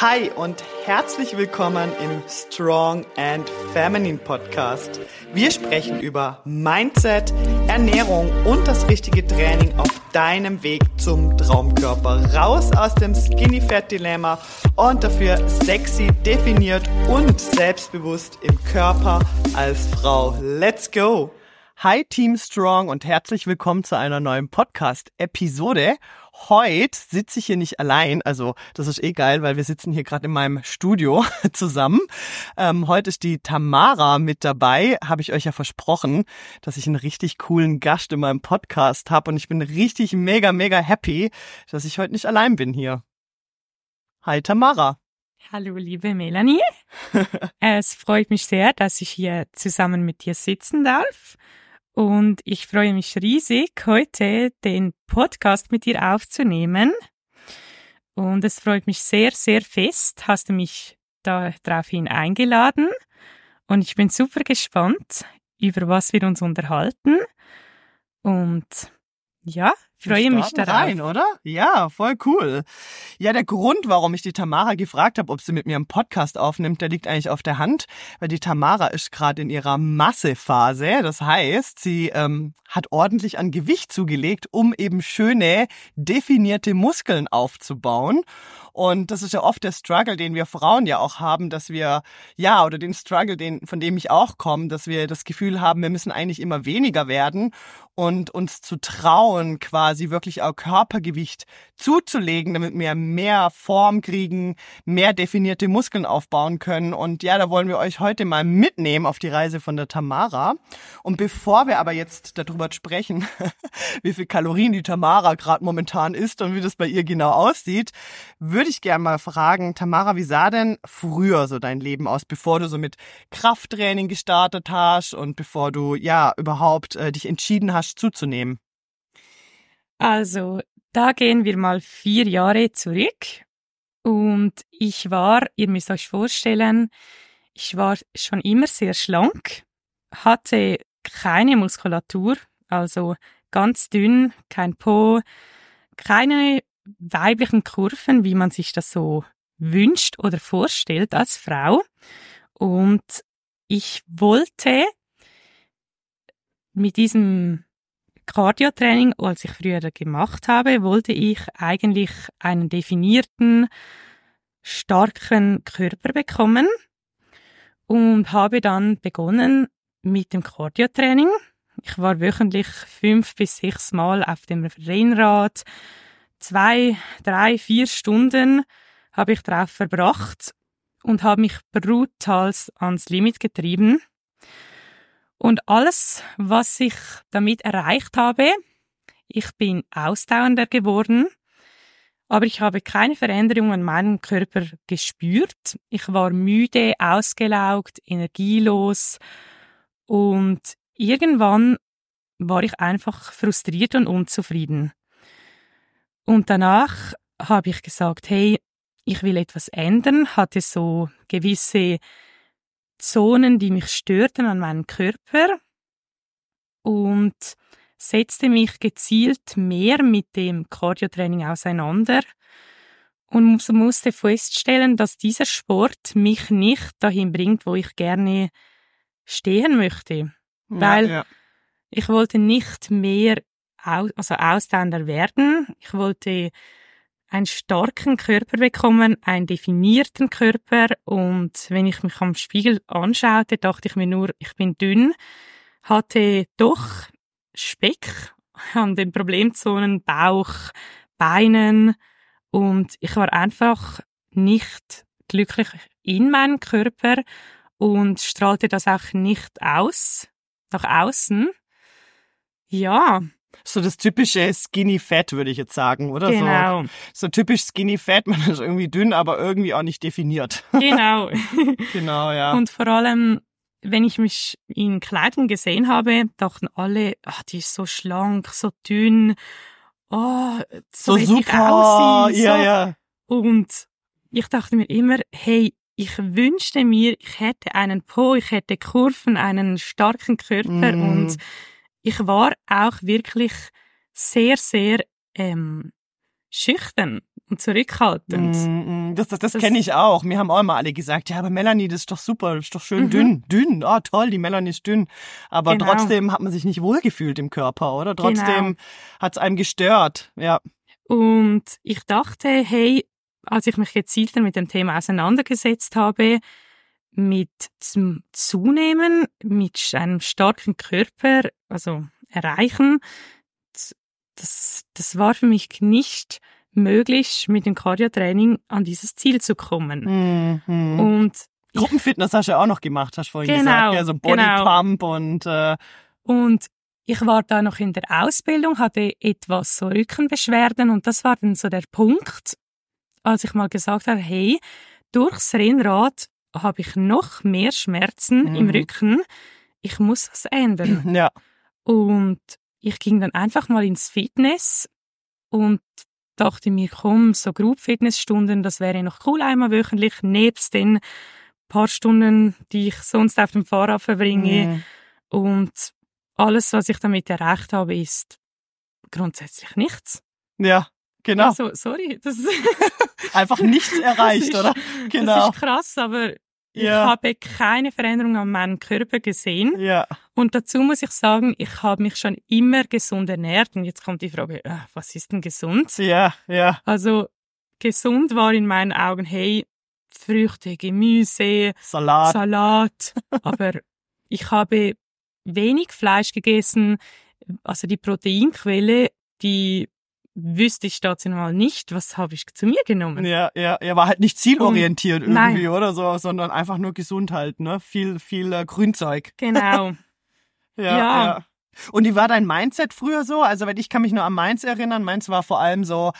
Hi und herzlich willkommen im Strong and Feminine Podcast. Wir sprechen über Mindset, Ernährung und das richtige Training auf deinem Weg zum Traumkörper. Raus aus dem Skinny Fat Dilemma und dafür sexy, definiert und selbstbewusst im Körper als Frau. Let's go! Hi Team Strong und herzlich willkommen zu einer neuen Podcast-Episode. Heute sitze ich hier nicht allein, also das ist eh geil, weil wir sitzen hier gerade in meinem Studio zusammen. Ähm, heute ist die Tamara mit dabei, habe ich euch ja versprochen, dass ich einen richtig coolen Gast in meinem Podcast habe und ich bin richtig mega, mega happy, dass ich heute nicht allein bin hier. Hi Tamara. Hallo, liebe Melanie. es freut mich sehr, dass ich hier zusammen mit dir sitzen darf. Und ich freue mich riesig, heute den Podcast mit dir aufzunehmen. Und es freut mich sehr, sehr fest, hast du mich daraufhin eingeladen. Und ich bin super gespannt, über was wir uns unterhalten. Und ja, freue mich darauf. rein, oder? Ja, voll cool. Ja, der Grund, warum ich die Tamara gefragt habe, ob sie mit mir einen Podcast aufnimmt, der liegt eigentlich auf der Hand, weil die Tamara ist gerade in ihrer Massephase. Das heißt, sie ähm, hat ordentlich an Gewicht zugelegt, um eben schöne, definierte Muskeln aufzubauen. Und das ist ja oft der Struggle, den wir Frauen ja auch haben, dass wir, ja, oder den Struggle, den, von dem ich auch komme, dass wir das Gefühl haben, wir müssen eigentlich immer weniger werden und uns zu trauen, quasi wirklich auch Körpergewicht zuzulegen, damit wir mehr Form kriegen, mehr definierte Muskeln aufbauen können. Und ja, da wollen wir euch heute mal mitnehmen auf die Reise von der Tamara. Und bevor wir aber jetzt darüber sprechen, wie viel Kalorien die Tamara gerade momentan isst und wie das bei ihr genau aussieht, würde ich gerne mal fragen, Tamara, wie sah denn früher so dein Leben aus, bevor du so mit Krafttraining gestartet hast und bevor du ja überhaupt äh, dich entschieden hast zuzunehmen? Also, da gehen wir mal vier Jahre zurück. Und ich war, ihr müsst euch vorstellen, ich war schon immer sehr schlank, hatte keine Muskulatur, also ganz dünn, kein Po, keine weiblichen Kurven, wie man sich das so wünscht oder vorstellt als Frau. Und ich wollte mit diesem Cardio-Training, als ich früher gemacht habe, wollte ich eigentlich einen definierten, starken Körper bekommen und habe dann begonnen mit dem Cardio-Training. Ich war wöchentlich fünf bis sechs Mal auf dem Rennrad. Zwei, drei, vier Stunden habe ich drauf verbracht und habe mich brutal ans Limit getrieben. Und alles, was ich damit erreicht habe, ich bin ausdauernder geworden, aber ich habe keine Veränderung an meinem Körper gespürt. Ich war müde, ausgelaugt, energielos und irgendwann war ich einfach frustriert und unzufrieden. Und danach habe ich gesagt, hey, ich will etwas ändern, hatte so gewisse Zonen, die mich störten an meinem Körper und setzte mich gezielt mehr mit dem Cardio-Training auseinander und musste feststellen, dass dieser Sport mich nicht dahin bringt, wo ich gerne stehen möchte. Weil ja. ich wollte nicht mehr also Ausländer werden. Ich wollte einen starken Körper bekommen, einen definierten Körper. Und wenn ich mich am Spiegel anschaute, dachte ich mir nur, ich bin dünn, hatte doch Speck an den Problemzonen, Bauch, Beinen. Und ich war einfach nicht glücklich in meinem Körper und strahlte das auch nicht aus, nach außen. Ja, so das typische Skinny Fat, würde ich jetzt sagen, oder? Genau. So, so typisch Skinny Fat, man ist irgendwie dünn, aber irgendwie auch nicht definiert. Genau. genau, ja. Und vor allem, wenn ich mich in Kleidung gesehen habe, dachten alle, ach, die ist so schlank, so dünn, oh, so, so super, aussieht, so. ja, ja. Und ich dachte mir immer, hey, ich wünschte mir, ich hätte einen Po, ich hätte Kurven, einen starken Körper mm. und ich war auch wirklich sehr, sehr ähm, schüchtern und zurückhaltend. Mm, mm, das das, das, das kenne ich auch. Mir haben auch immer alle gesagt, ja, aber Melanie, das ist doch super, das ist doch schön mhm. dünn. Dünn, ah oh, toll, die Melanie ist dünn. Aber genau. trotzdem hat man sich nicht wohlgefühlt im Körper, oder? Trotzdem genau. hat es einem gestört, ja. Und ich dachte, hey, als ich mich gezielter mit dem Thema auseinandergesetzt habe, mit zum Zunehmen, mit einem starken Körper, also erreichen, das, das war für mich nicht möglich, mit dem Cardio-Training an dieses Ziel zu kommen. Mhm. Und Gruppenfitness hast du ja auch noch gemacht, hast du vorhin genau, gesagt. Ja, so Bodypump genau. und äh und ich war da noch in der Ausbildung, hatte etwas so Rückenbeschwerden und das war dann so der Punkt, als ich mal gesagt habe, hey, durchs Rennrad habe ich noch mehr Schmerzen mhm. im Rücken. Ich muss was ändern. Ja. Und ich ging dann einfach mal ins Fitness und dachte mir, komm, so Group Fitnessstunden, das wäre noch cool einmal wöchentlich, nebst den paar Stunden, die ich sonst auf dem Fahrrad verbringe. Mhm. Und alles, was ich damit erreicht habe, ist grundsätzlich nichts. Ja, genau. Also, sorry, das einfach nichts erreicht, ist, oder? Genau. Das ist krass, aber ich habe keine Veränderung an meinem Körper gesehen. Ja. Und dazu muss ich sagen, ich habe mich schon immer gesund ernährt. Und jetzt kommt die Frage, äh, was ist denn gesund? Ja, ja. Also gesund war in meinen Augen, hey, Früchte, Gemüse, Salat. Salat. Aber ich habe wenig Fleisch gegessen. Also die Proteinquelle, die wüsste ich stational nicht, was habe ich zu mir genommen. Ja, ja, er war halt nicht zielorientiert Und, irgendwie nein. oder so, sondern einfach nur gesund halt, ne? Viel, viel äh, Grünzeug. Genau. ja, ja. ja. Und wie war dein Mindset früher so? Also, wenn ich kann mich nur an meins erinnern, meins war vor allem so,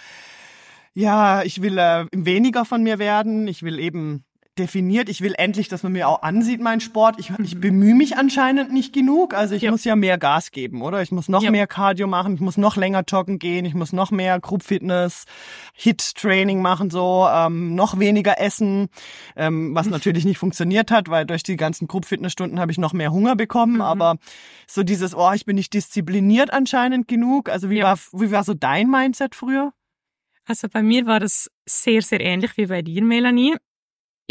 ja, ich will äh, weniger von mir werden, ich will eben definiert. Ich will endlich, dass man mir auch ansieht, mein Sport. Ich, ich mhm. bemühe mich anscheinend nicht genug. Also ich ja. muss ja mehr Gas geben, oder? Ich muss noch ja. mehr Cardio machen, ich muss noch länger joggen gehen, ich muss noch mehr Group Fitness, Hit Training machen, so, ähm, noch weniger essen, ähm, was natürlich nicht funktioniert hat, weil durch die ganzen Group Fitness Stunden habe ich noch mehr Hunger bekommen. Mhm. Aber so dieses, oh, ich bin nicht diszipliniert anscheinend genug. Also wie ja. war, wie war so dein Mindset früher? Also bei mir war das sehr, sehr ähnlich wie bei dir, Melanie.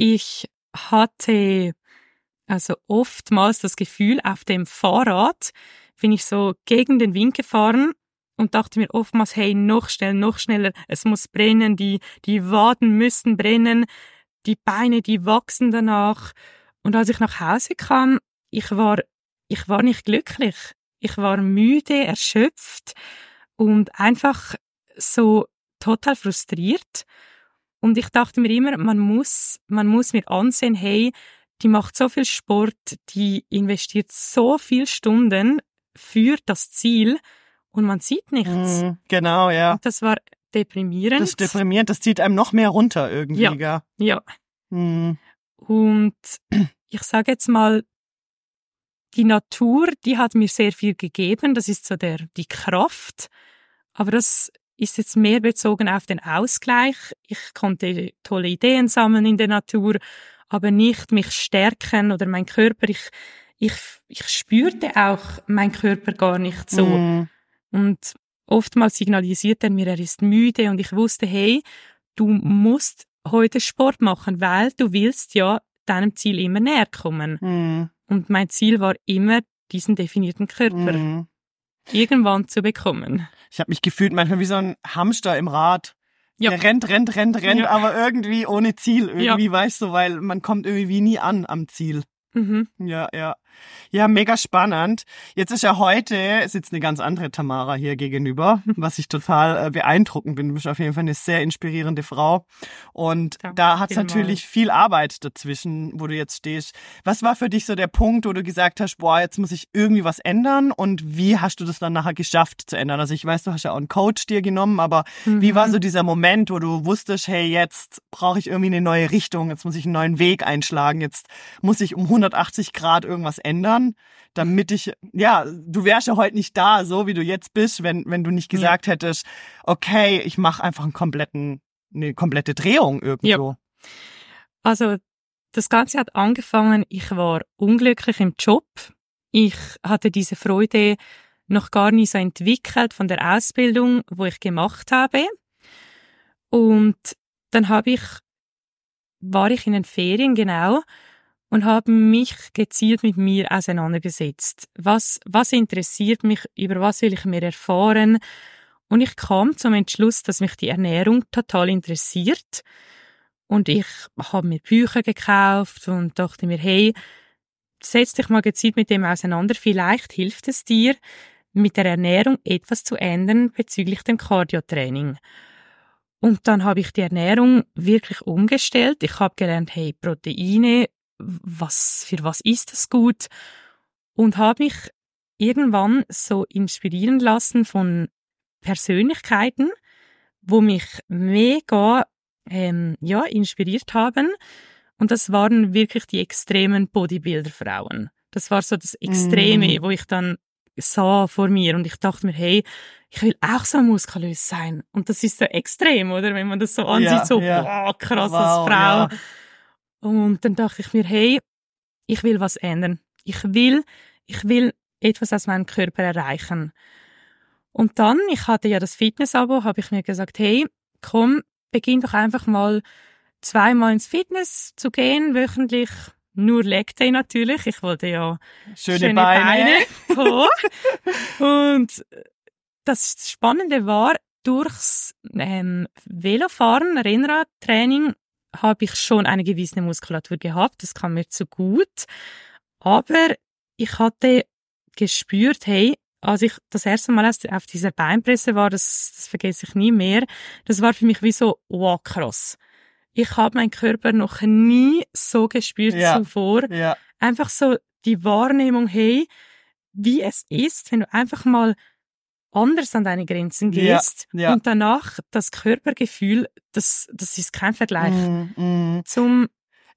Ich hatte also oftmals das Gefühl, auf dem Fahrrad bin ich so gegen den Wind gefahren und dachte mir oftmals, hey, noch schnell, noch schneller, es muss brennen, die, die Waden müssen brennen, die Beine, die wachsen danach. Und als ich nach Hause kam, ich war, ich war nicht glücklich. Ich war müde, erschöpft und einfach so total frustriert. Und ich dachte mir immer, man muss, man muss mir ansehen, hey, die macht so viel Sport, die investiert so viel Stunden für das Ziel und man sieht nichts. Mm, genau, ja. Und das war deprimierend. Das ist deprimierend, das zieht einem noch mehr runter irgendwie, ja. Gell? Ja. Mm. Und ich sage jetzt mal, die Natur, die hat mir sehr viel gegeben. Das ist so der, die Kraft. Aber das ist jetzt mehr bezogen auf den Ausgleich. Ich konnte tolle Ideen sammeln in der Natur, aber nicht mich stärken oder mein Körper. Ich, ich, ich spürte auch mein Körper gar nicht so. Mm. Und oftmals signalisiert er mir, er ist müde und ich wusste, hey, du musst heute Sport machen, weil du willst ja deinem Ziel immer näher kommen. Mm. Und mein Ziel war immer, diesen definierten Körper mm. Irgendwann zu bekommen. Ich habe mich gefühlt manchmal wie so ein Hamster im Rad. Ja. Der rennt, rennt, rennt, rennt, ja. aber irgendwie ohne Ziel. Irgendwie, ja. weißt du, weil man kommt irgendwie nie an am Ziel. Mhm. Ja, ja. Ja, mega spannend. Jetzt ist ja heute, sitzt eine ganz andere Tamara hier gegenüber, was ich total äh, beeindruckend bin. Du bist auf jeden Fall eine sehr inspirierende Frau. Und ja, da hat es natürlich viel Arbeit dazwischen, wo du jetzt stehst. Was war für dich so der Punkt, wo du gesagt hast, boah, jetzt muss ich irgendwie was ändern? Und wie hast du das dann nachher geschafft zu ändern? Also ich weiß, du hast ja auch einen Coach dir genommen, aber mhm. wie war mhm. so dieser Moment, wo du wusstest, hey, jetzt brauche ich irgendwie eine neue Richtung, jetzt muss ich einen neuen Weg einschlagen, jetzt muss ich um 180 Grad irgendwas ändern, damit ich, ja, du wärst ja heute nicht da, so wie du jetzt bist, wenn, wenn du nicht gesagt ja. hättest, okay, ich mache einfach einen kompletten, eine komplette Drehung irgendwo. Ja. Also das Ganze hat angefangen, ich war unglücklich im Job. Ich hatte diese Freude noch gar nie so entwickelt von der Ausbildung, wo ich gemacht habe. Und dann habe ich, war ich in den Ferien genau und habe mich gezielt mit mir auseinandergesetzt. Was, was interessiert mich, über was will ich mehr erfahren? Und ich kam zum Entschluss, dass mich die Ernährung total interessiert. Und ich habe mir Bücher gekauft und dachte mir, hey, setz dich mal gezielt mit dem auseinander. Vielleicht hilft es dir, mit der Ernährung etwas zu ändern bezüglich dem Cardiotraining. Und dann habe ich die Ernährung wirklich umgestellt. Ich habe gelernt, hey, Proteine, was, für was ist das gut? Und habe mich irgendwann so inspirieren lassen von Persönlichkeiten, wo mich mega ähm, ja, inspiriert haben. Und das waren wirklich die extremen Bodybuilder-Frauen. Das war so das Extreme, mm. wo ich dann sah vor mir und ich dachte mir, hey, ich will auch so muskulös sein. Und das ist so extrem, oder? Wenn man das so ansieht, ja, so ja. Boah, krass wow, als Frau. Ja. Und dann dachte ich mir, hey, ich will was ändern. Ich will, ich will etwas aus meinem Körper erreichen. Und dann, ich hatte ja das Fitness-Abo, habe ich mir gesagt, hey, komm, beginn doch einfach mal zweimal ins Fitness zu gehen, wöchentlich. Nur Leg Day natürlich. Ich wollte ja schöne, schöne Beine. Beine Und das Spannende war, durchs ähm, Velofahren, Rennradtraining, habe ich schon eine gewisse Muskulatur gehabt. Das kam mir zu gut. Aber ich hatte gespürt, hey, als ich das erste Mal auf dieser Beinpresse war, das, das vergesse ich nie mehr, das war für mich wie so, wow, krass. Ich habe meinen Körper noch nie so gespürt ja. zuvor. Ja. Einfach so die Wahrnehmung, hey, wie es ist, wenn du einfach mal anders an deine Grenzen gehst ja, ja. und danach das Körpergefühl, das, das ist kein Vergleich mm, mm. zum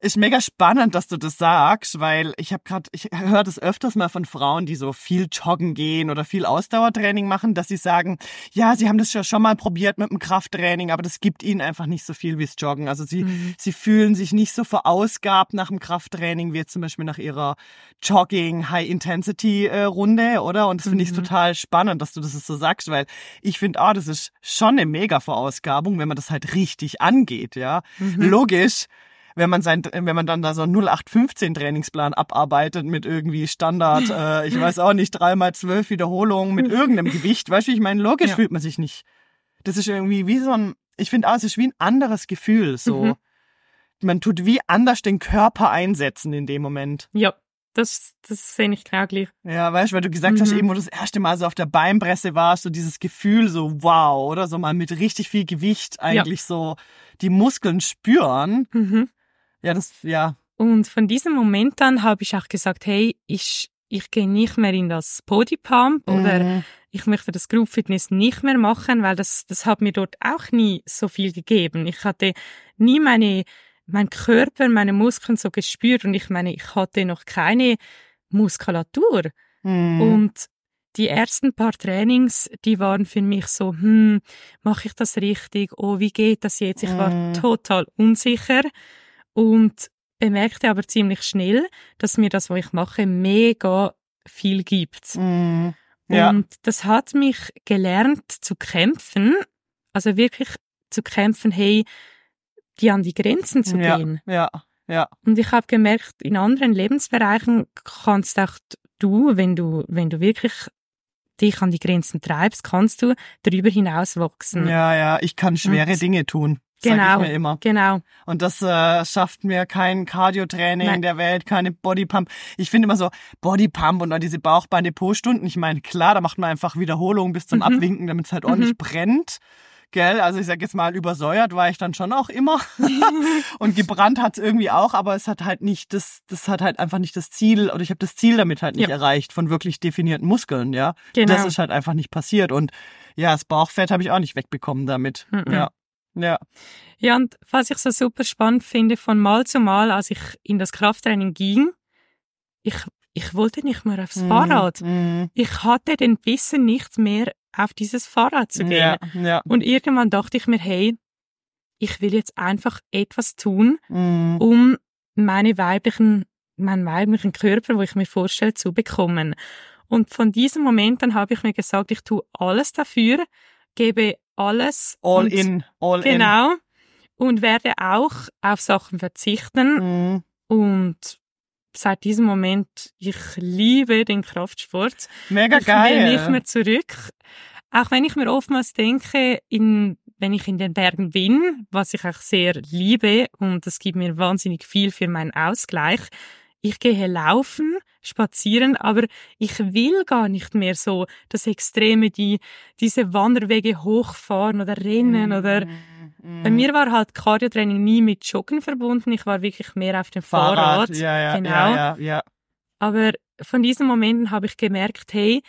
ist mega spannend, dass du das sagst, weil ich habe gerade, ich höre das öfters mal von Frauen, die so viel joggen gehen oder viel Ausdauertraining machen, dass sie sagen, ja, sie haben das ja schon mal probiert mit dem Krafttraining, aber das gibt ihnen einfach nicht so viel wie das Joggen. Also sie, mhm. sie fühlen sich nicht so verausgabt nach dem Krafttraining wie jetzt zum Beispiel nach ihrer Jogging High Intensity äh, Runde, oder? Und das finde ich mhm. total spannend, dass du das so sagst, weil ich finde, ah, das ist schon eine mega Verausgabung, wenn man das halt richtig angeht, ja. Mhm. Logisch wenn man sein, wenn man dann da so einen 0815 Trainingsplan abarbeitet mit irgendwie Standard, äh, ich weiß auch nicht, dreimal zwölf Wiederholungen mit irgendeinem Gewicht, weißt du, ich meine, logisch ja. fühlt man sich nicht. Das ist irgendwie wie so ein, ich finde auch, es ist wie ein anderes Gefühl, so. Mhm. Man tut wie anders den Körper einsetzen in dem Moment. Ja. Das, das sehe ich klar gleich. Ja, weißt du, weil du gesagt mhm. hast, eben, wo du das erste Mal so auf der Beinpresse warst, so dieses Gefühl, so wow, oder so mal mit richtig viel Gewicht eigentlich ja. so die Muskeln spüren. Mhm. Ja, das, ja. Und von diesem Moment an habe ich auch gesagt, hey, ich, ich gehe nicht mehr in das Bodypump mhm. oder ich möchte das Group Fitness nicht mehr machen, weil das, das hat mir dort auch nie so viel gegeben. Ich hatte nie meine, mein Körper, meine Muskeln so gespürt und ich meine, ich hatte noch keine Muskulatur. Mhm. Und die ersten paar Trainings, die waren für mich so, hm, mache ich das richtig? Oh, wie geht das jetzt? Ich war mm. total unsicher und bemerkte aber ziemlich schnell, dass mir das, was ich mache, mega viel gibt. Mm, ja. Und das hat mich gelernt zu kämpfen, also wirklich zu kämpfen, hey, die an die Grenzen zu ja, gehen. Ja, ja. Und ich habe gemerkt, in anderen Lebensbereichen kannst auch du, wenn du, wenn du wirklich dich an die Grenzen treibst, kannst du darüber hinaus wachsen. Ja, ja, ich kann schwere Und, Dinge tun. Genau, sag ich mir immer. genau. Und das äh, schafft mir kein Cardio-Training der Welt, keine Bodypump. Ich finde immer so Bodypump und dann diese Bauchbeine-Po-Stunden. Ich meine, klar, da macht man einfach Wiederholungen bis zum mhm. Abwinken, damit es halt ordentlich mhm. brennt. Gell, also ich sag jetzt mal, übersäuert war ich dann schon auch immer. und gebrannt hat's irgendwie auch, aber es hat halt nicht das, das hat halt einfach nicht das Ziel, oder ich habe das Ziel damit halt nicht ja. erreicht von wirklich definierten Muskeln, ja. Genau. Das ist halt einfach nicht passiert. Und ja, das Bauchfett habe ich auch nicht wegbekommen damit. Mhm. Ja. Ja. Ja, und was ich so super spannend finde, von Mal zu Mal, als ich in das Krafttraining ging, ich, ich wollte nicht mehr aufs mm, Fahrrad. Mm. Ich hatte den Bissen nicht mehr, auf dieses Fahrrad zu gehen. Ja, ja. Und irgendwann dachte ich mir, hey, ich will jetzt einfach etwas tun, mm. um meine weiblichen, meinen weiblichen Körper, wo ich mir vorstelle, zu bekommen. Und von diesem Moment an habe ich mir gesagt, ich tue alles dafür, gebe alles. All und, in, all Genau. Und werde auch auf Sachen verzichten. in. Mhm. Und seit diesem Moment, ich liebe den Kraftsport. Mega ich geil. will nicht mehr zurück. Auch wenn ich mir oftmals denke, in, wenn ich in den Bergen bin, was ich auch sehr liebe und das gibt mir wahnsinnig viel für meinen Ausgleich. Ich gehe laufen, spazieren, aber ich will gar nicht mehr so das Extreme, die, diese Wanderwege hochfahren oder rennen oder Mhm. bei mir war halt Cardiotraining nie mit Joggen verbunden. Ich war wirklich mehr auf dem Fahrrad. Ja, ja, genau. ja, ja, ja. Aber von diesen Momenten habe ich gemerkt, hey,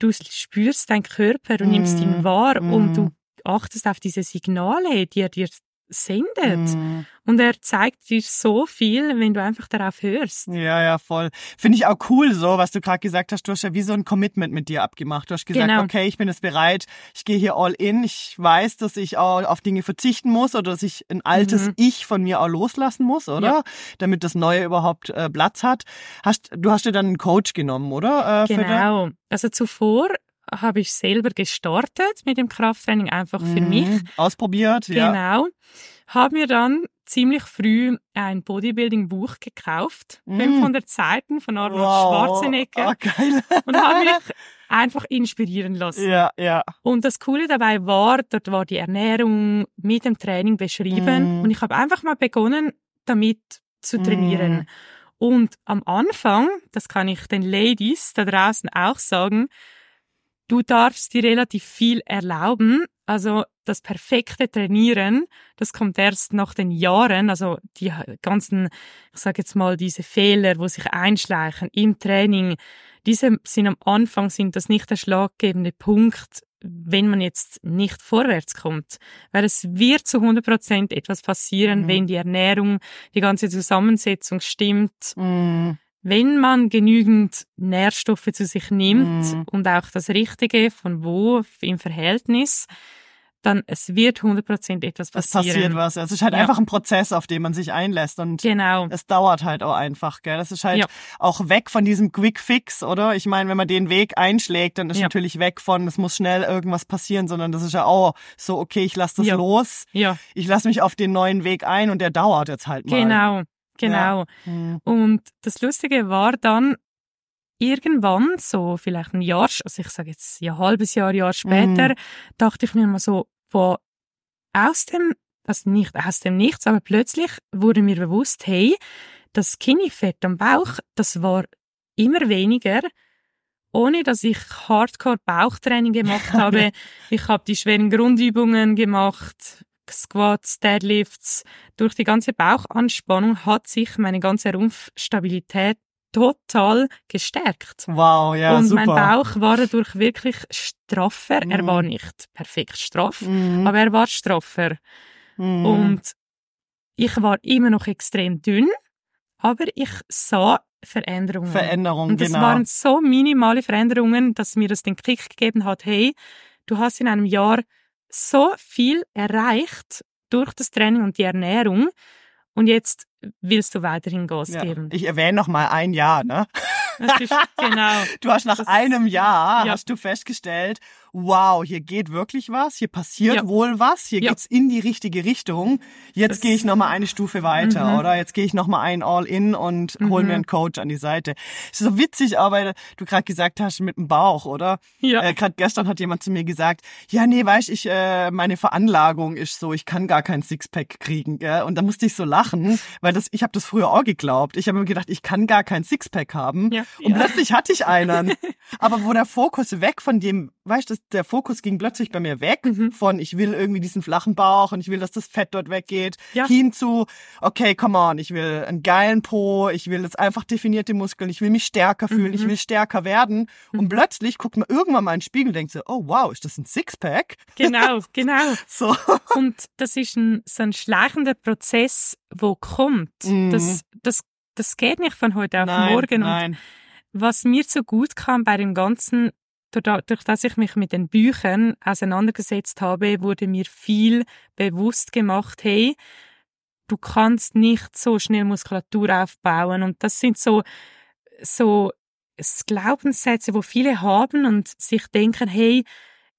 du spürst deinen Körper, du nimmst ihn Mhm. wahr und Mhm. du achtest auf diese Signale, die er dir sendet. Mhm. Und er zeigt dir so viel, wenn du einfach darauf hörst. Ja, ja, voll. Finde ich auch cool so, was du gerade gesagt hast. Du hast ja wie so ein Commitment mit dir abgemacht. Du hast gesagt, Genau. okay, ich bin jetzt bereit, ich gehe hier all in. Ich weiß, dass ich auch auf Dinge verzichten muss oder dass ich ein altes Mhm. Ich von mir auch loslassen muss, oder? Ja. Damit das Neue überhaupt äh, Platz hat. Hast, du hast dir dann einen Coach genommen, oder? Äh, Genau. Also zuvor habe ich selber gestartet mit dem Krafttraining einfach für Mhm. mich. Ausprobiert, ja. Genau. Habe mir dann ziemlich früh ein Bodybuilding-Buch gekauft. Mm. 500 Seiten von Arnold Schwarzenegger. Ah, geil. Und habe mich einfach inspirieren lassen. ja, ja. Und das Coole dabei war, dort war die Ernährung mit dem Training beschrieben. Mm. Und ich habe einfach mal begonnen, damit zu trainieren. Mm. Und am Anfang, das kann ich den Ladies da draußen auch sagen, du darfst dir relativ viel erlauben. Also das perfekte Trainieren, das kommt erst nach den Jahren. Also die ganzen, ich sage jetzt mal, diese Fehler, wo sich einschleichen im Training, diese sind am Anfang sind das nicht der schlaggebende Punkt, wenn man jetzt nicht vorwärts kommt. Weil es wird zu 100 Prozent etwas passieren, Mhm. wenn die Ernährung, die ganze Zusammensetzung stimmt, Mm. Wenn man genügend Nährstoffe zu sich nimmt Mhm. und auch das Richtige von wo im Verhältnis, dann es wird 100% etwas Es passieren. passiert was. Es ist halt Ja. einfach ein Prozess, auf den man sich einlässt und Genau. es dauert halt auch einfach, gell? Das ist halt Ja. auch weg von diesem Quick Fix, oder? Ich meine, wenn man den Weg einschlägt, dann ist Ja. natürlich weg von, es muss schnell irgendwas passieren, sondern das ist ja auch so, okay, ich lasse das los, ich lasse mich auf den neuen Weg ein und der dauert jetzt halt mal. genau. Genau. Hm. Und das Lustige war dann, irgendwann, so vielleicht ein Jahr, also ich sage jetzt ein halbes Jahr, Jahr später, Mhm. dachte ich mir mal so, boah, aus dem, also nicht aus dem Nichts, aber plötzlich wurde mir bewusst, hey, das Skinny-Fett am Bauch, das war immer weniger, ohne dass ich Hardcore-Bauchtraining gemacht habe. ich habe die schweren Grundübungen gemacht, Squats, Deadlifts. Durch die ganze Bauchanspannung hat sich meine ganze Rumpfstabilität total gestärkt. Wow, ja, und super. mein Bauch war dadurch wirklich straffer. Er Mhm. war nicht perfekt straff, Mhm. aber er war straffer. Mhm. Und ich war immer noch extrem dünn, aber ich sah Veränderungen. Veränderung, und das genau. waren so minimale Veränderungen, dass mir das den Kick gegeben hat, hey, du hast in einem Jahr so viel erreicht durch das Training und die Ernährung und jetzt willst du weiterhin Gas ja. geben. Ich erwähne noch mal ein Jahr, ne? Ist, genau. Du hast nach Das- einem Jahr Ja. hast du festgestellt, wow, hier geht wirklich was, hier passiert Ja. wohl was, hier Ja. geht's in die richtige Richtung. Jetzt gehe ich noch mal eine Stufe weiter, Mhm. oder? Jetzt gehe ich noch mal ein All in und hol Mhm. mir einen Coach an die Seite. ist so witzig, aber du gerade gesagt hast mit dem Bauch, oder? Ja. Äh, gerade gestern hat jemand zu mir gesagt, ja, nee, weißt ich, äh, meine Veranlagung ist so, ich kann gar kein Sixpack kriegen, gell? Und da musste ich so lachen, weil das, ich habe das früher auch geglaubt. Ich habe mir gedacht, ich kann gar kein Sixpack haben. Ja. Und Ja. plötzlich hatte ich einen. Aber wo der Fokus weg von dem, weißt du, der Fokus ging plötzlich bei mir weg Mhm. von, ich will irgendwie diesen flachen Bauch und ich will, dass das Fett dort weggeht, Ja. hin zu, okay, come on, ich will einen geilen Po, ich will jetzt einfach definierte Muskeln, ich will mich stärker fühlen, ich Mhm. will stärker werden. Und plötzlich guckt man irgendwann mal in den Spiegel und denkt so, oh wow, ist das ein Sixpack? Genau, genau. So. Und das ist ein, so ein schleichender Prozess, wo kommt. Mhm. Das, das, das geht nicht von heute auf nein, morgen. Und nein. was mir so gut kam bei dem Ganzen, durch, durch dass ich mich mit den Büchern auseinandergesetzt habe, wurde mir viel bewusst gemacht, hey, du kannst nicht so schnell Muskulatur aufbauen. Und das sind so, so Glaubenssätze, wo viele haben und sich denken, hey,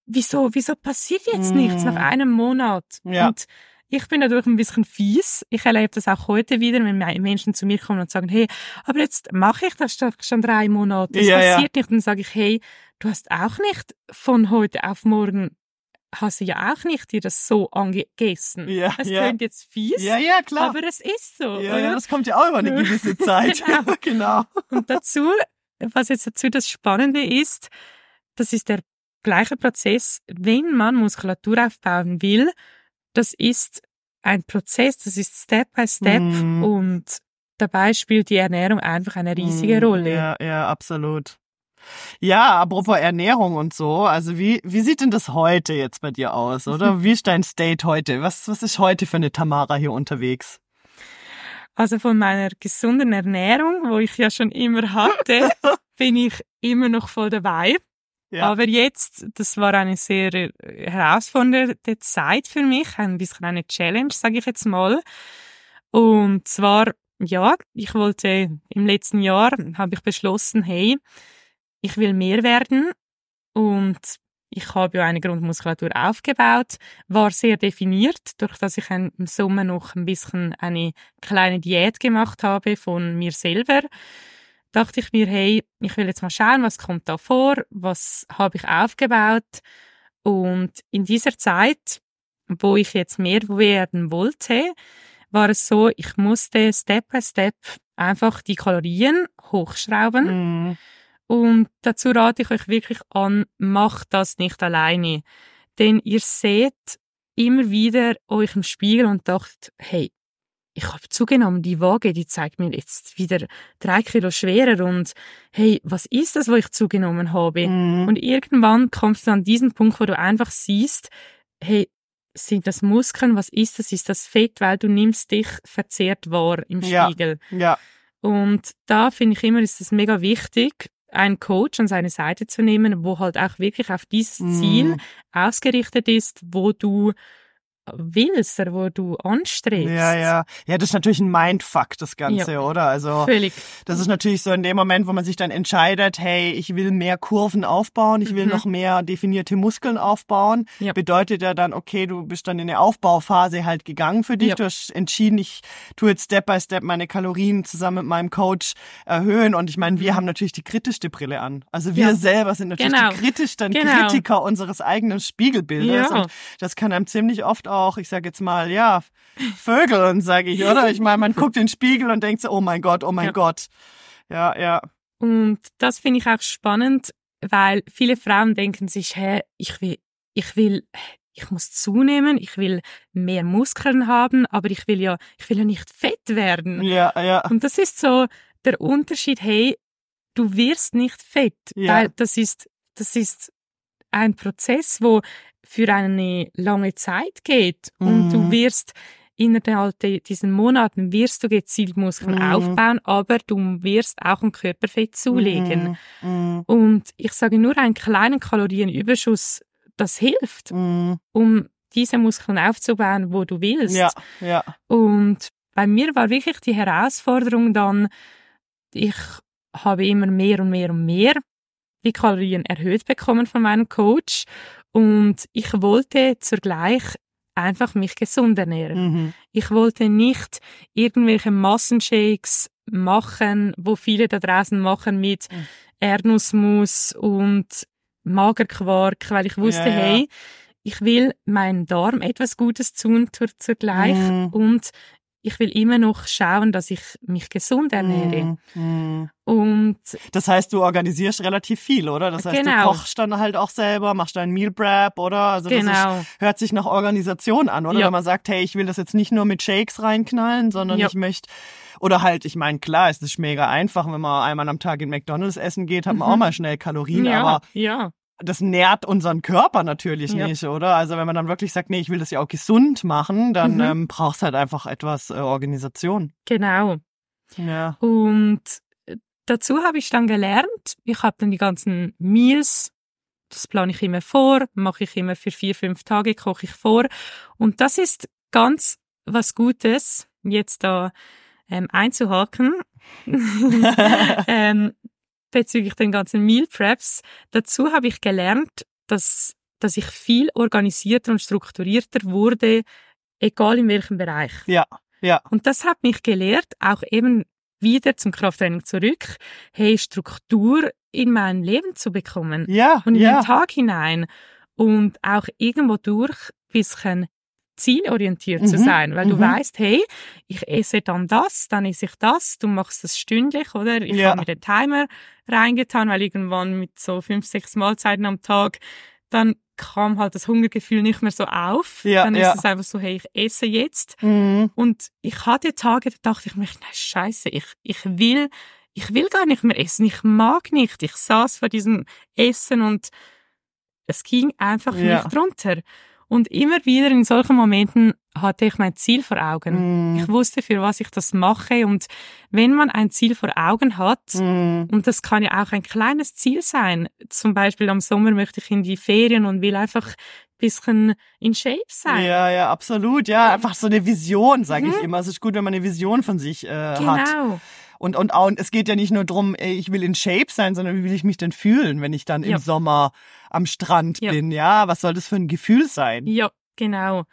wieso, wieso passiert jetzt nichts nach einem Monat? Ja. Und ich bin natürlich ein bisschen fies. Ich erlebe das auch heute wieder, wenn Menschen zu mir kommen und sagen, hey, aber jetzt mache ich das schon drei Monate. Das Ja, ja. passiert nicht. Und dann sage ich, hey, du hast auch nicht von heute auf morgen, hast du ja auch nicht dir das so angegessen. Ja, es ja. klingt jetzt fies, Ja, ja, klar. aber es ist so. ja, ja, das kommt ja auch über eine gewisse Zeit. Genau. genau. Und dazu, was jetzt dazu das Spannende ist, das ist der gleiche Prozess, wenn man Muskulatur aufbauen will. Das ist ein Prozess, das ist Step by Step Mhm. und dabei spielt die Ernährung einfach eine riesige Mm, Rolle. Ja, ja, absolut. Ja, apropos Ernährung und so, also wie, wie sieht denn das heute jetzt bei dir aus, oder? Wie ist dein State heute? Was, was ist heute für eine Tamara hier unterwegs? Also von meiner gesunden Ernährung, wo ich ja schon immer hatte, bin ich immer noch voll dabei. Ja. Aber jetzt, das war eine sehr äh, herausfordernde Zeit für mich, ein bisschen eine Challenge, sage ich jetzt mal. Und zwar, ja, ich wollte im letzten Jahr, habe ich beschlossen, hey, ich will mehr werden und ich habe ja eine Grundmuskulatur aufgebaut, war sehr definiert, durch dass ich im Sommer noch ein bisschen eine kleine Diät gemacht habe von mir selber dachte ich mir, hey, ich will jetzt mal schauen, was kommt da vor, was habe ich aufgebaut. Und in dieser Zeit, wo ich jetzt mehr werden wollte, war es so, ich musste Step by Step einfach die Kalorien hochschrauben. Mm, Und dazu rate ich euch wirklich an, macht das nicht alleine. Denn ihr seht immer wieder euch im Spiegel und dacht, hey, ich habe zugenommen, die Waage, die zeigt mir jetzt wieder drei Kilo schwerer und hey, was ist das, wo ich zugenommen habe? mm, Und irgendwann kommst du an diesen Punkt, wo du einfach siehst, hey, sind das Muskeln, was ist das? Ist das Fett? Weil du nimmst dich verzerrt wahr im Ja. Spiegel. ja, Und da finde ich immer, ist es mega wichtig, einen Coach an seine Seite zu nehmen, wo halt auch wirklich auf dieses Ziel mm, ausgerichtet ist, wo du willst wo du anstrebst. ja, ja. Ja, das ist natürlich ein Mindfuck, das Ganze, oder? Also, Völlig. das ist natürlich so in dem Moment, wo man sich dann entscheidet, hey, ich will mehr Kurven aufbauen, ich will Mhm. noch mehr definierte Muskeln aufbauen, Ja. bedeutet ja dann, okay, du bist dann in eine Aufbauphase halt gegangen für dich. Ja. Du hast entschieden, ich tue jetzt Step by Step meine Kalorien zusammen mit meinem Coach erhöhen. Und ich meine, wir haben natürlich die kritischste Brille an. Also wir Mhm. Ja. selber sind natürlich Genau. die kritischsten Genau. Kritiker unseres eigenen Spiegelbildes. Ja. Und das kann einem ziemlich oft auch, ich sage jetzt mal, ja, Vögeln, sage ich, oder? Ich meine, man guckt in den Spiegel und denkt so, oh mein Gott, oh mein Ja. Gott. Ja, ja. Und das finde ich auch spannend, weil viele Frauen denken sich, hä, ich will, ich will, ich muss zunehmen, ich will mehr Muskeln haben, aber ich will ja, ich will ja nicht fett werden. Ja, ja. Und das ist so der Unterschied, hey, du wirst nicht fett, Ja. weil das ist, das ist ein Prozess, wo für eine lange Zeit geht und Mhm. du wirst innerhalb diesen Monaten wirst du gezielt Muskeln Mhm. aufbauen, aber du wirst auch ein Körperfett zulegen. Mm, mm, Und ich sage nur, einen kleinen Kalorienüberschuss, das hilft, mm. um diese Muskeln aufzubauen, wo du willst. Ja, ja. Und bei mir war wirklich die Herausforderung dann, ich habe immer mehr und mehr und mehr die Kalorien erhöht bekommen von meinem Coach und ich wollte zugleich einfach mich gesund ernähren. Mhm. Ich wollte nicht irgendwelche Massenshakes machen, wo viele da draußen machen mit Mhm. Erdnussmus und Magerquark, weil ich wusste, Ja, ja. hey, ich will meinem Darm etwas Gutes tun zu- zugleich Mhm. und ich will immer noch schauen, dass ich mich gesund ernähre. Mm, mm. Und Das heißt, du organisierst relativ viel, oder? Das heißt, Genau. du kochst dann halt auch selber, machst dein Meal Prep, oder? Also das genau, ist, hört sich nach Organisation an, oder? Ja. Wenn man sagt, hey, ich will das jetzt nicht nur mit Shakes reinknallen, sondern Ja. ich möchte oder halt, ich meine, klar, es ist mega einfach, wenn man einmal am Tag in McDonald's essen geht, hat man Mhm. auch mal schnell Kalorien, ja, aber ja, das nährt unseren Körper natürlich Ja. nicht, oder? Also wenn man dann wirklich sagt, nee, ich will das ja auch gesund machen, dann Mhm. ähm, brauchst halt einfach etwas äh, Organisation. genau. Ja. Und äh, dazu habe ich dann gelernt, ich habe dann die ganzen Meals, das plane ich immer vor, mache ich immer für vier, fünf Tage, koche ich vor. Und das ist ganz was Gutes, jetzt da ähm, einzuhaken, ähm, bezüglich den ganzen Meal Preps. Dazu habe ich gelernt, dass dass ich viel organisierter und strukturierter wurde, egal in welchem Bereich. Ja, ja. Und das hat mich gelehrt, auch eben wieder zum Krafttraining zurück, hey, Struktur in mein Leben zu bekommen. Ja, Und in ja. den Tag hinein. Und auch irgendwo durch ein bisschen zielorientiert zu Mhm, sein, weil du mhm. weißt, hey, ich esse dann das, dann esse ich das, du machst das stündlich, oder? Ich Ja. habe mir den Timer reingetan, weil irgendwann mit so fünf, sechs Mahlzeiten am Tag, dann kam halt das Hungergefühl nicht mehr so auf. Ja, dann ja. ist es einfach so, hey, ich esse jetzt. Mhm. Und ich hatte Tage, da dachte ich mir, nein, scheiße, ich, ich will, ich will gar nicht mehr essen. Ich mag nicht. Ich saß vor diesem Essen und es ging einfach Ja. nicht runter. Und immer wieder in solchen Momenten hatte ich mein Ziel vor Augen. Mhm. Ich wusste, für was ich das mache. Und wenn man ein Ziel vor Augen hat, Mhm. und das kann ja auch ein kleines Ziel sein. Zum Beispiel am Sommer möchte ich in die Ferien und will einfach ein bisschen in Shape sein. Ja, ja, absolut. Ja, einfach so eine Vision, sage ich Mhm. immer. Es ist gut, wenn man eine Vision von sich äh, hat. Genau. Und, und, auch, und es geht ja nicht nur drum, ey, ich will in Shape sein, sondern wie will ich mich denn fühlen, wenn ich dann Ja. im Sommer am Strand Ja. bin? Ja, was soll das für ein Gefühl sein? Ja, genau.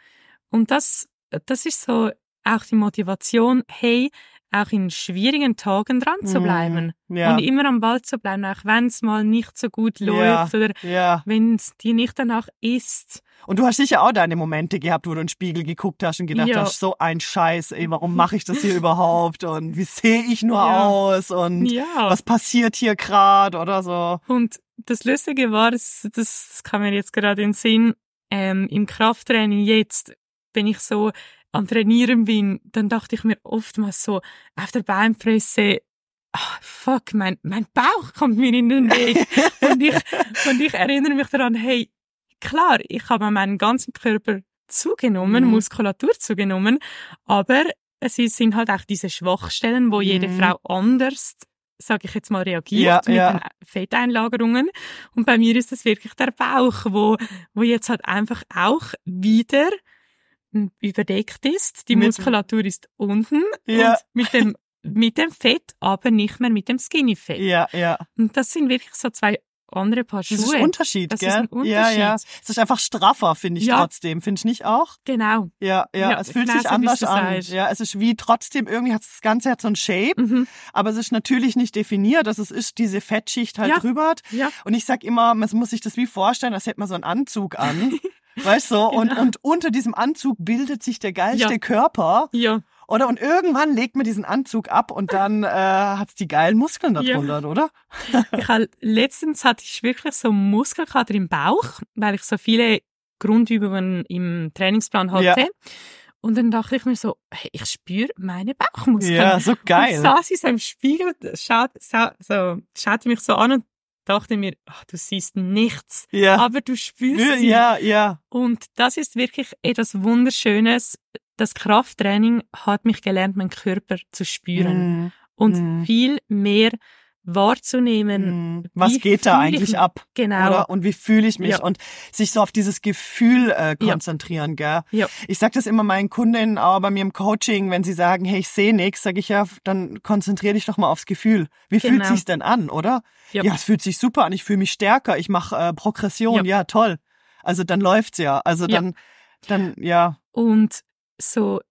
Und das, das ist so auch die Motivation, hey, auch in schwierigen Tagen dran zu Mhm. bleiben Ja, und immer am Ball zu bleiben, auch wenn es mal nicht so gut läuft oder ja. wenn es dir nicht danach ist. Und du hast sicher auch deine Momente gehabt, wo du in den Spiegel geguckt hast und gedacht Ja. hast, so ein Scheiß, ey, warum mache ich das hier überhaupt? Und wie sehe ich nur Ja. aus? Und Ja. was passiert hier gerade oder so? Und das Lustige war, das, das kam mir jetzt gerade in den Sinn, ähm, im Krafttraining jetzt, wenn ich so am Trainieren bin, dann dachte ich mir oftmals so auf der Beinpresse, ah, fuck, mein, mein Bauch kommt mir in den Weg. und, ich, und ich erinnere mich daran, hey, klar, ich habe meinen ganzen Körper zugenommen, Mhm. Muskulatur zugenommen, aber es sind halt auch diese Schwachstellen, wo jede Mhm. Frau anders sage ich jetzt mal, reagiert Ja, mit ja. den Fetteinlagerungen. Und bei mir ist es wirklich der Bauch, wo, wo jetzt halt einfach auch wieder überdeckt ist. Die Muskulatur ist unten Ja. und mit dem, mit dem Fett, aber nicht mehr mit dem Skinny Fett. Ja, ja. Und das sind wirklich so zwei andere Paar Das Schuhe. ist ein Unterschied, Das ist gell? ein Ja, ja. Unterschied. Es ist einfach straffer, finde ich Ja. trotzdem. Finde ich nicht auch? Genau. Ja, ja, Ja, es fühlt sich anders an. Ja, es ist wie trotzdem, irgendwie hat das Ganze hat so ein Shape, Mhm. aber es ist natürlich nicht definiert. Also es ist diese Fettschicht halt Ja. drüber. hat. Ja. Und ich sag immer, man muss sich das wie vorstellen, als hätte man so einen Anzug an. Weißt du, und, Genau. und unter diesem Anzug bildet sich der geilste Ja. Körper, Ja. oder? Und irgendwann legt man diesen Anzug ab und dann äh, hat's die geilen Muskeln Ja. darunter, oder? Ich hab, letztens hatte ich wirklich so Muskelkater im Bauch, weil ich so viele Grundübungen im Trainingsplan hatte. Ja. Und dann dachte ich mir so, hey, ich spüre meine Bauchmuskeln. Ja, so Und geil. saß ich so im Spiegel, schaut, so, schaute mich so an und dachte mir, ach, du siehst nichts, Ja. aber du spürst sie. Ja, ja. Und das ist wirklich etwas Wunderschönes. Das Krafttraining hat mich gelernt, meinen Körper zu spüren Mhm. und Mhm. viel mehr wahrzunehmen. Mhm. Was geht da ich eigentlich ab? Genau. Oder? Und wie fühle ich mich? Ja. Und sich so auf dieses Gefühl äh, Ja. konzentrieren, gell? Ja. Ich sag das immer meinen Kundinnen, aber bei mir im Coaching, wenn sie sagen, hey, ich sehe nichts, sage ich ja, dann konzentrier dich doch mal aufs Gefühl. Wie fühlt Genau. sich's denn an, oder? Ja. Ja, es fühlt sich super an, ich fühle mich stärker, ich mache äh, Progression, ja. toll. Also dann läuft's ja. Also Ja. dann, dann, ja. Und so,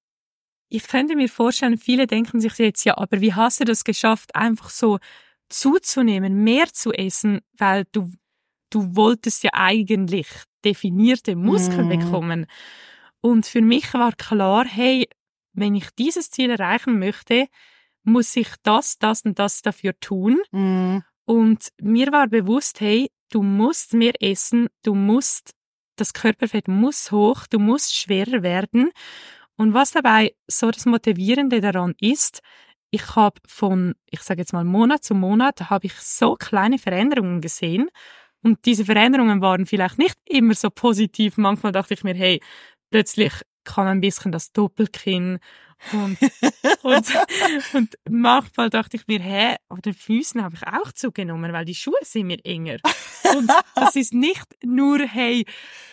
ich könnte mir vorstellen, viele denken sich jetzt, ja, aber wie hast du das geschafft, einfach so zuzunehmen, mehr zu essen, weil du, du wolltest ja eigentlich definierte Muskeln Mhm. bekommen. Und für mich war klar, hey, wenn ich dieses Ziel erreichen möchte, muss ich das, das und das dafür tun. Mhm. Und mir war bewusst, hey, du musst mehr essen, du musst, das Körperfett muss hoch, du musst schwerer werden. Und was dabei so das Motivierende daran ist, ich habe von, ich sage jetzt mal Monat zu Monat, habe ich so kleine Veränderungen gesehen. Und diese Veränderungen waren vielleicht nicht immer so positiv. Manchmal dachte ich mir, hey, plötzlich kam ein bisschen das Doppelkinn und, und, und manchmal dachte ich mir, hä, aber den Füßen habe ich auch zugenommen, weil die Schuhe sind mir enger. Und das ist nicht nur, hey,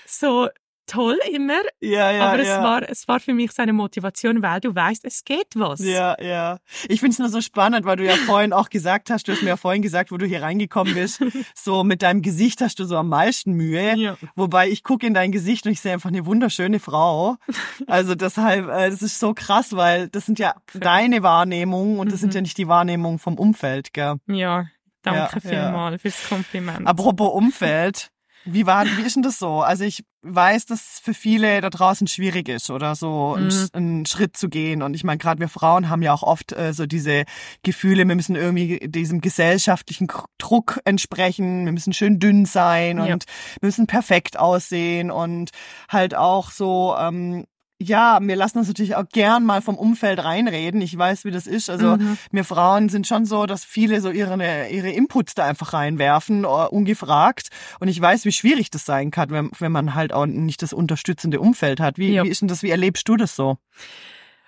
so toll immer. Ja, ja, aber es ja. war, es war für mich so eine Motivation, weil du weißt, es geht was. Ja, ja. Ich find's nur so spannend, weil du ja vorhin auch gesagt hast, du hast mir ja vorhin gesagt, wo du hier reingekommen bist, so mit deinem Gesicht hast du so am meisten Mühe. Ja. Wobei ich gucke in dein Gesicht und ich sehe einfach eine wunderschöne Frau. Also deshalb, äh, das ist so krass, weil das sind ja deine Wahrnehmungen und das sind Mhm. ja nicht die Wahrnehmungen vom Umfeld, gell? Ja, danke Ja, ja. vielmals fürs Kompliment. Apropos Umfeld, wie war, wie ist denn das so? Also ich weiß, dass für viele da draußen schwierig ist, oder so einen, Mhm. einen Schritt zu gehen. Und ich meine, gerade wir Frauen haben ja auch oft äh, so diese Gefühle, wir müssen irgendwie diesem gesellschaftlichen Druck entsprechen, wir müssen schön dünn sein und Ja. wir müssen perfekt aussehen und halt auch so, ähm, ja, wir lassen uns natürlich auch gern mal vom Umfeld reinreden. Ich weiß, wie das ist. Also Mhm. wir Frauen sind schon so, dass viele so ihre, ihre Inputs da einfach reinwerfen, äh, ungefragt. Und ich weiß, wie schwierig das sein kann, wenn, wenn man halt auch nicht das unterstützende Umfeld hat. Wie, Ja. wie ist denn das, wie erlebst du das so?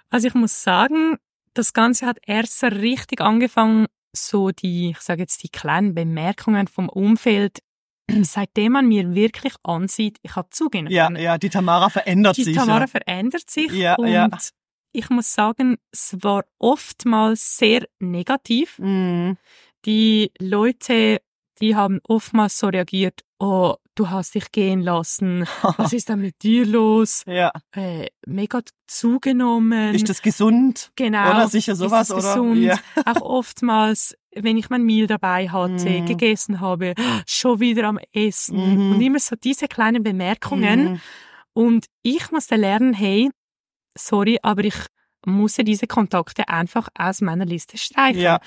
Also ich muss sagen, das Ganze hat erst so richtig angefangen, so die, ich sage jetzt die kleinen Bemerkungen vom Umfeld, seitdem man mir wirklich ansieht, ich habe zugehen Ja, können. ja, die Tamara verändert Die sich. Tamara ja. verändert sich Ja, und ja. ich muss sagen, es war oftmals sehr negativ. Mhm. Die Leute, die haben oftmals so reagiert, oh, du hast dich gehen lassen, was ist denn mit dir los? Ja. Äh, mega zugenommen. Ist das gesund? Genau. Oder sicher sowas, ist oder? Gesund? Ja. Auch oftmals, wenn ich mein Meal dabei hatte, Mhm. gegessen habe, schon wieder am Essen. Mhm. Und immer so diese kleinen Bemerkungen. Mhm. Und ich musste lernen, hey, sorry, aber ich muss diese Kontakte einfach aus meiner Liste streichen. Ja.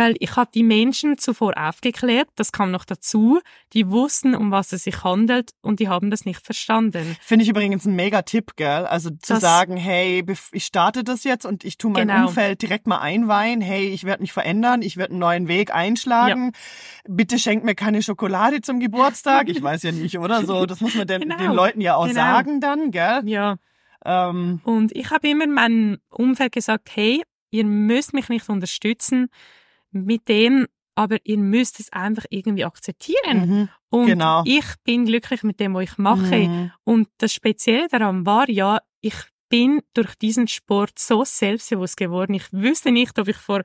Weil ich habe die Menschen zuvor aufgeklärt, das kam noch dazu, die wussten, um was es sich handelt und die haben das nicht verstanden. Finde ich übrigens ein mega Tipp, gell? Also zu Das- sagen, hey, ich starte das jetzt und ich tue mein Genau. Umfeld direkt mal einweihen. Hey, ich werde mich verändern, ich werde einen neuen Weg einschlagen. Bitte schenkt mir keine Schokolade zum Geburtstag. Ich weiß ja nicht, oder so. Das muss man den, Genau. den Leuten ja auch Genau. sagen dann, gell? Ja. Ähm, Und ich habe immer meinem Umfeld gesagt, hey, ihr müsst mich nicht unterstützen mit dem, aber ihr müsst es einfach irgendwie akzeptieren. mhm. Und genau. ich bin glücklich mit dem, was ich mache. Mhm. Und das Spezielle daran war ja, ich bin durch diesen Sport so selbstbewusst geworden. Ich wüsste nicht, ob ich vor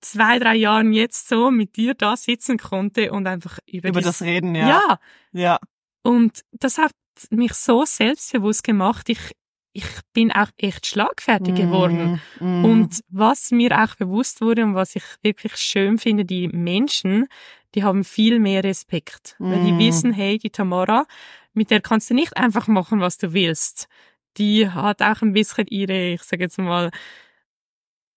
zwei, drei Jahren jetzt so mit dir da sitzen konnte und einfach über, Über das Reden, ja. ja. Ja. Und das hat mich so selbstbewusst gemacht. Ich, ich bin auch echt schlagfertig geworden. Mhm. Und was mir auch bewusst wurde und was ich wirklich schön finde, die Menschen, die haben viel mehr Respekt. Weil die Mhm. wissen, hey, die Tamara, mit der kannst du nicht einfach machen, was du willst. Die hat auch ein bisschen ihre, ich sage jetzt mal,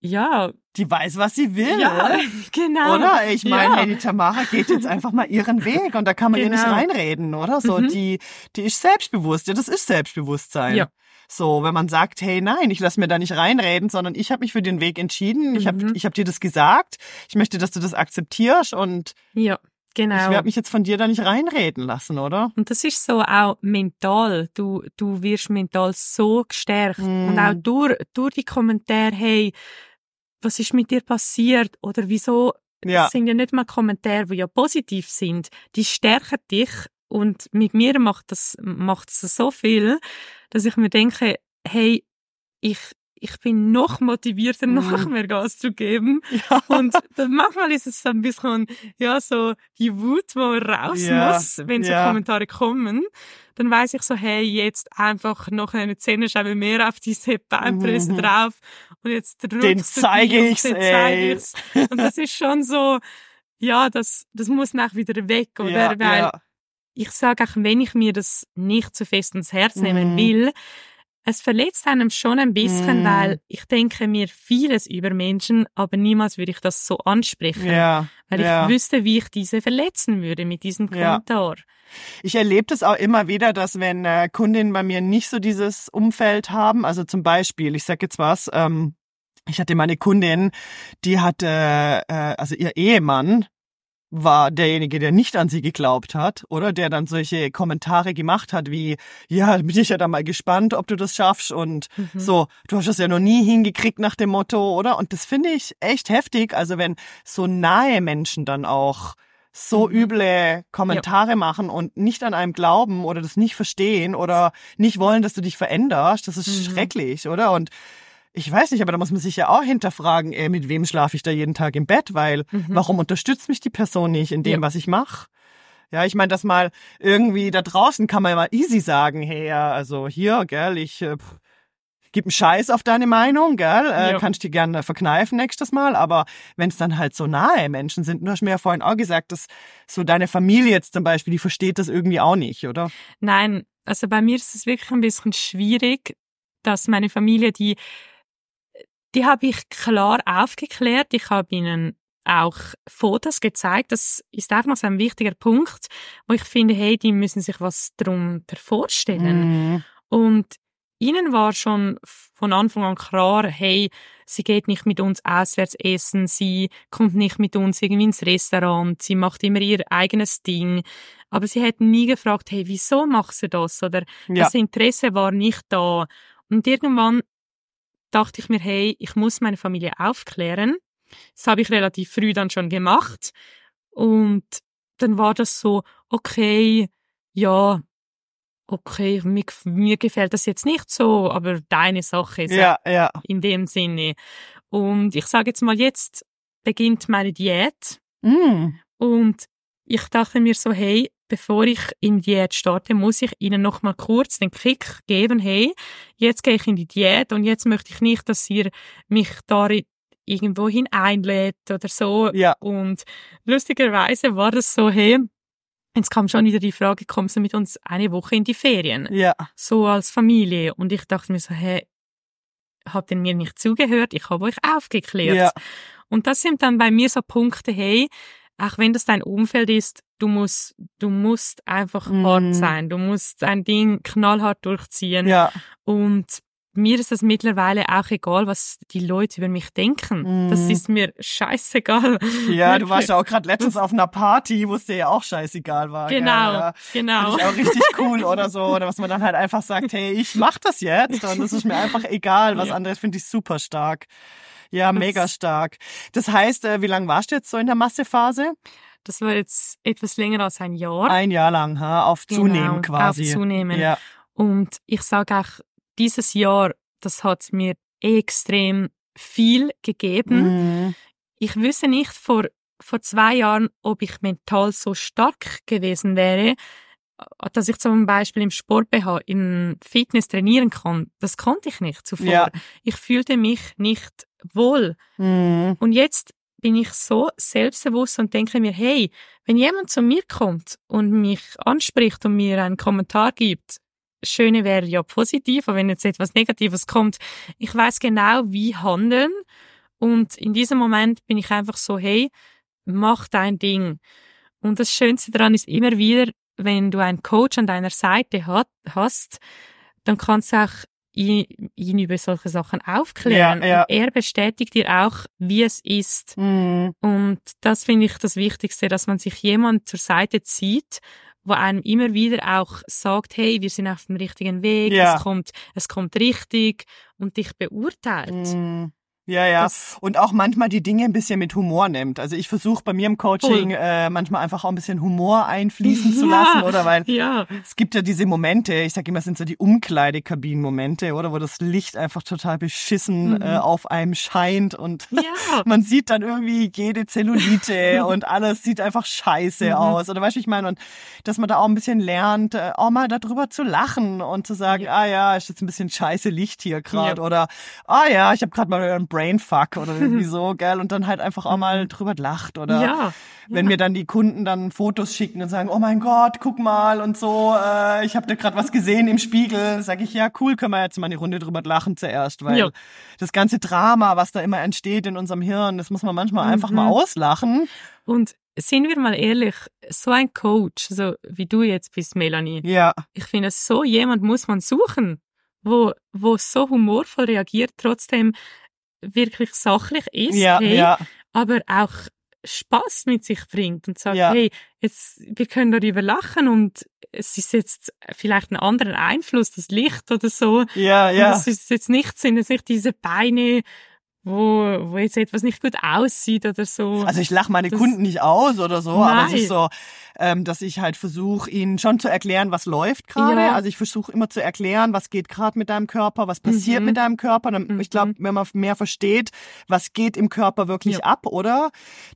ja, die weiß, was sie will. ja, genau. Oder? Ich meine, Ja. hey, die Tamara geht jetzt einfach mal ihren Weg und da kann man ihr nicht Genau. reinreden, oder? So, Mhm. die, die ist selbstbewusst. Ja, das ist Selbstbewusstsein. Ja. So, wenn man sagt, hey, nein, ich lass mir da nicht reinreden, sondern ich habe mich für den Weg entschieden. Ich habe Mhm. ich hab dir das gesagt. Ich möchte, dass du das akzeptierst und Ja, genau. ich werde mich jetzt von dir da nicht reinreden lassen, oder? Und das ist so auch mental. Du, du wirst mental so gestärkt. Mm. Und auch durch, durch die Kommentare, hey, was ist mit dir passiert? Oder wieso? Ja. Das sind ja nicht mal Kommentare, die ja positiv sind. Die stärken dich. Und mit mir macht das, macht es so viel, dass ich mir denke, hey, ich, ich bin noch motivierter, Mm. noch mehr Gas zu geben. Ja. Und dann manchmal ist es so ein bisschen, ja, so die Wut, wo raus Ja, muss, wenn so ja. Kommentare kommen. Dann weiß ich so, hey, jetzt einfach noch eine Zähnescheibe mehr auf diese Beinpresse Mhm. drauf und jetzt drückst Den du zeige die und ich's, den ey. zeige ich's. Und das ist schon so, ja, das, das muss nach wieder weg, oder? Ja, Weil ja. Ich sage auch, wenn ich mir das nicht zu fest ins Herz nehmen Mhm. will, es verletzt einem schon ein bisschen, Mhm. weil ich denke mir vieles über Menschen, aber niemals würde ich das so ansprechen. ja. Weil ja. ich wüsste, wie ich diese verletzen würde mit diesem. Kommentar. Ich erlebe das auch immer wieder, dass wenn äh, Kundinnen bei mir nicht so dieses Umfeld haben, also zum Beispiel, ich sag jetzt was, ähm, ich hatte meine Kundin, die hatte, äh, also ihr Ehemann war derjenige, der nicht an sie geglaubt hat, oder der dann solche Kommentare gemacht hat wie, ja, bin ich ja da mal gespannt, ob du das schaffst und Mhm. so, du hast das ja noch nie hingekriegt nach dem Motto, oder? Und das finde ich echt heftig, also wenn so nahe Menschen dann auch so Mhm. üble Kommentare machen und nicht an einem glauben oder das nicht verstehen oder nicht wollen, dass du dich veränderst, das ist Mhm. schrecklich, oder? Und ich weiß nicht, aber da muss man sich ja auch hinterfragen, ey, mit wem schlafe ich da jeden Tag im Bett, weil Mhm. warum unterstützt mich die Person nicht in dem, Ja. was ich mache? Ja, ich meine, das mal irgendwie da draußen kann man ja mal easy sagen, hey, ja, also hier, gell, ich äh, pff, gib einen Scheiß auf deine Meinung, gell, äh, Ja. kannst dir gerne verkneifen nächstes Mal, aber wenn es dann halt so nahe Menschen sind, du hast mir ja vorhin auch gesagt, dass so deine Familie jetzt zum Beispiel, die versteht das irgendwie auch nicht, oder? Nein, also bei mir ist es wirklich ein bisschen schwierig, dass meine Familie, die, die habe ich klar aufgeklärt. Ich habe ihnen auch Fotos gezeigt. Das ist auch noch so ein wichtiger Punkt, wo ich finde, hey, die müssen sich was darunter vorstellen. Mhm. Und ihnen war schon von Anfang an klar, hey, sie geht nicht mit uns auswärts essen, sie kommt nicht mit uns irgendwie ins Restaurant, sie macht immer ihr eigenes Ding. Aber sie hätten nie gefragt, hey, wieso machst du das? Oder Ja. das Interesse war nicht da. Und irgendwann dachte ich mir, hey, ich muss meine Familie aufklären. Das habe ich relativ früh dann schon gemacht. Und dann war das so, okay, ja, okay, mir, mir gefällt das jetzt nicht so, aber deine Sache ist Ja, ja. in dem Sinne. Und ich sage jetzt mal, jetzt beginnt meine Diät. Mhm. Und ich dachte mir so, hey, bevor ich in die Diät starte, muss ich ihnen noch mal kurz den Kick geben, hey, jetzt gehe ich in die Diät und jetzt möchte ich nicht, dass ihr mich da irgendwo hin einlädt oder so. Ja. Und lustigerweise war das so, hey, jetzt kam schon wieder die Frage, kommst du mit uns eine Woche in die Ferien? Ja. So als Familie. Und ich dachte mir so, hey, habt ihr mir nicht zugehört? Ich habe euch aufgeklärt. Ja. Und das sind dann bei mir so Punkte, hey, auch wenn das dein Umfeld ist, du musst, du musst einfach Mhm. hart sein. Du musst dein Ding knallhart durchziehen. Ja. Und mir ist es mittlerweile auch egal, was die Leute über mich denken. Das Mhm. ist mir scheißegal. Ja, du warst ja auch gerade letztens auf einer Party, wo es dir ja auch scheißegal war. gell? Genau, Ja. genau. Finde ich auch richtig cool oder so. Oder was man dann halt einfach sagt, hey, ich mach das jetzt und es ist mir einfach egal. Was Ja. anderes finde ich super stark. Ja, mega stark. Das heißt, äh, wie lange warst du jetzt so in der Massephase? Das war jetzt etwas länger als ein Jahr. Ein Jahr lang, ha? auf Genau, Zunehmen quasi. Auf Zunehmen. Ja. Und ich sage auch, dieses Jahr, das hat mir extrem viel gegeben. Mhm. Ich wüsste nicht vor, vor zwei Jahren, ob ich mental so stark gewesen wäre, dass ich zum Beispiel im Sport BH, im Fitness trainieren kann. Das konnte ich nicht zuvor. Ja. Ich fühlte mich nicht wohl. Mhm. Und jetzt bin ich so selbstbewusst und denke mir, hey, wenn jemand zu mir kommt und mich anspricht und mir einen Kommentar gibt, Schöne wäre ja positiv, aber wenn jetzt etwas Negatives kommt, ich weiß genau, wie handeln. Und in diesem Moment bin ich einfach so, hey, mach dein Ding. Und das Schönste daran ist immer wieder, wenn du einen Coach an deiner Seite hat, hast, dann kannst du auch ihn, ihn über solche Sachen aufklären. Ja, ja. Und er bestätigt dir auch, wie es ist. Mhm. Und das finde ich das Wichtigste, dass man sich jemand zur Seite zieht, wo einem immer wieder auch sagt, hey, wir sind auf dem richtigen Weg, Ja. es kommt, es kommt richtig und dich beurteilt. Mhm. Ja, ja. Das- Und auch manchmal die Dinge ein bisschen mit Humor nimmt. Also ich versuche bei mir im Coaching Voll. äh, manchmal einfach auch ein bisschen Humor einfließen zu Ja. lassen, oder? Weil Ja, es gibt ja diese Momente, ich sag immer, es sind so die Umkleidekabinen-Momente, oder? Wo das Licht einfach total beschissen Mhm. äh, auf einem scheint und ja, man sieht dann irgendwie jede Zellulite und alles sieht einfach scheiße Mhm. aus. Oder weißt du, ich meine, und dass man da auch ein bisschen lernt, äh, auch mal darüber zu lachen und zu sagen, ah ja, ist jetzt ein bisschen scheiße Licht hier gerade. Ja. Oder ah ja, ich habe gerade mal einen Brainfuck oder irgendwie so, gell? Und dann halt einfach auch mal drüber lacht. Oder ja. wenn mir dann die Kunden dann Fotos schicken und sagen, oh mein Gott, guck mal und so, äh, ich habe da gerade was gesehen im Spiegel, sage ich, ja cool, können wir jetzt mal eine Runde drüber lachen zuerst, weil Ja. das ganze Drama, was da immer entsteht in unserem Hirn, das muss man manchmal Mhm. einfach mal auslachen. Und sind wir mal ehrlich, so ein Coach, so wie du jetzt bist, Melanie, Ja, ich finde, so jemand muss man suchen, wo, wo so humorvoll reagiert, trotzdem wirklich sachlich ist, ja, hey, ja, aber auch Spaß mit sich bringt und sagt, Ja. hey, jetzt, wir können darüber lachen und es ist jetzt vielleicht ein anderer Einfluss, das Licht oder so. ja, ja. es ist jetzt nicht, sind es nicht diese Beine wo, wo jetzt etwas nicht gut aussieht oder so. Also ich lache meine Das- Kunden nicht aus oder so, aber es Nein. ist so, ähm, dass ich halt versuche, ihnen schon zu erklären, was läuft gerade. Ja. Also ich versuche immer zu erklären, was geht gerade mit deinem Körper, was passiert Mhm. mit deinem Körper. Dann, Mhm. Ich glaube, wenn man mehr versteht, was geht im Körper wirklich Ja. ab, oder?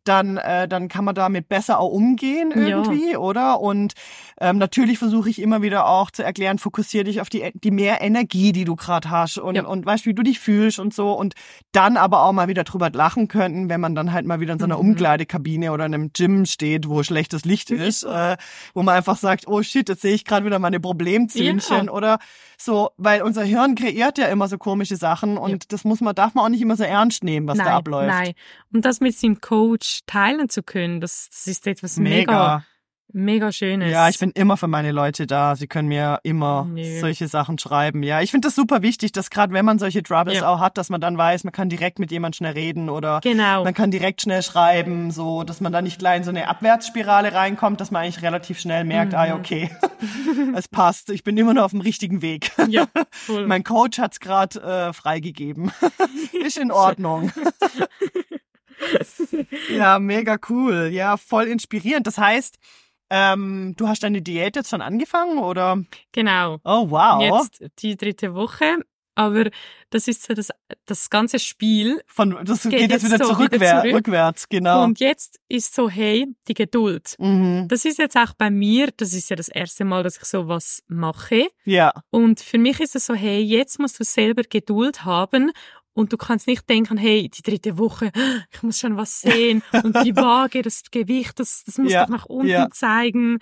Dann, äh, dann kann man damit besser auch umgehen Ja. irgendwie, oder? Und ähm, natürlich versuche ich immer wieder auch zu erklären, fokussiere dich auf die, die mehr Energie, die du gerade hast und, Ja. und weißt, wie du dich fühlst und so. Und dann aber auch mal wieder drüber lachen könnten, wenn man dann halt mal wieder in so einer Mhm. Umkleidekabine oder in einem Gym steht, wo schlechtes Licht ist, äh, wo man einfach sagt, oh shit, jetzt sehe ich gerade wieder meine Problemzündchen Ja. oder so, weil unser Hirn kreiert ja immer so komische Sachen und das muss man, darf man auch nicht immer so ernst nehmen, was nein, da abläuft. Nein. Und das mit seinem Coach teilen zu können, das, das ist etwas mega, Mega. Mega Schönes. Ja, ich bin immer für meine Leute da. Sie können mir immer Nö. solche Sachen schreiben. Ja, ich finde das super wichtig, dass gerade wenn man solche Troubles Ja. auch hat, dass man dann weiß, man kann direkt mit jemand schnell reden oder Genau. man kann direkt schnell schreiben, so dass man da nicht gleich in so eine Abwärtsspirale reinkommt, dass man eigentlich relativ schnell merkt, Mhm. ah okay, es passt. Ich bin immer noch auf dem richtigen Weg. Ja, voll. Mein Coach hat's gerade äh, freigegeben. Ist in Ordnung. ja, mega cool. Ja, voll inspirierend. Das heißt, ähm, du hast deine Diät jetzt schon angefangen oder? genau. Oh wow. Jetzt die dritte Woche. Aber das ist so das, das ganze Spiel. Von, das geht, Geht jetzt jetzt wieder, so zurück, wieder zurück. rückwärts, genau. Und jetzt ist so, hey, die Geduld. mhm. Das ist jetzt auch bei mir, das ist ja das erste Mal, dass ich sowas mache. Ja, Und für mich ist es so, hey, jetzt musst du selber Geduld haben und du kannst nicht denken, hey, die dritte Woche, ich muss schon was sehen und die Waage, das Gewicht, das, das muss Ja, doch nach unten ja. zeigen.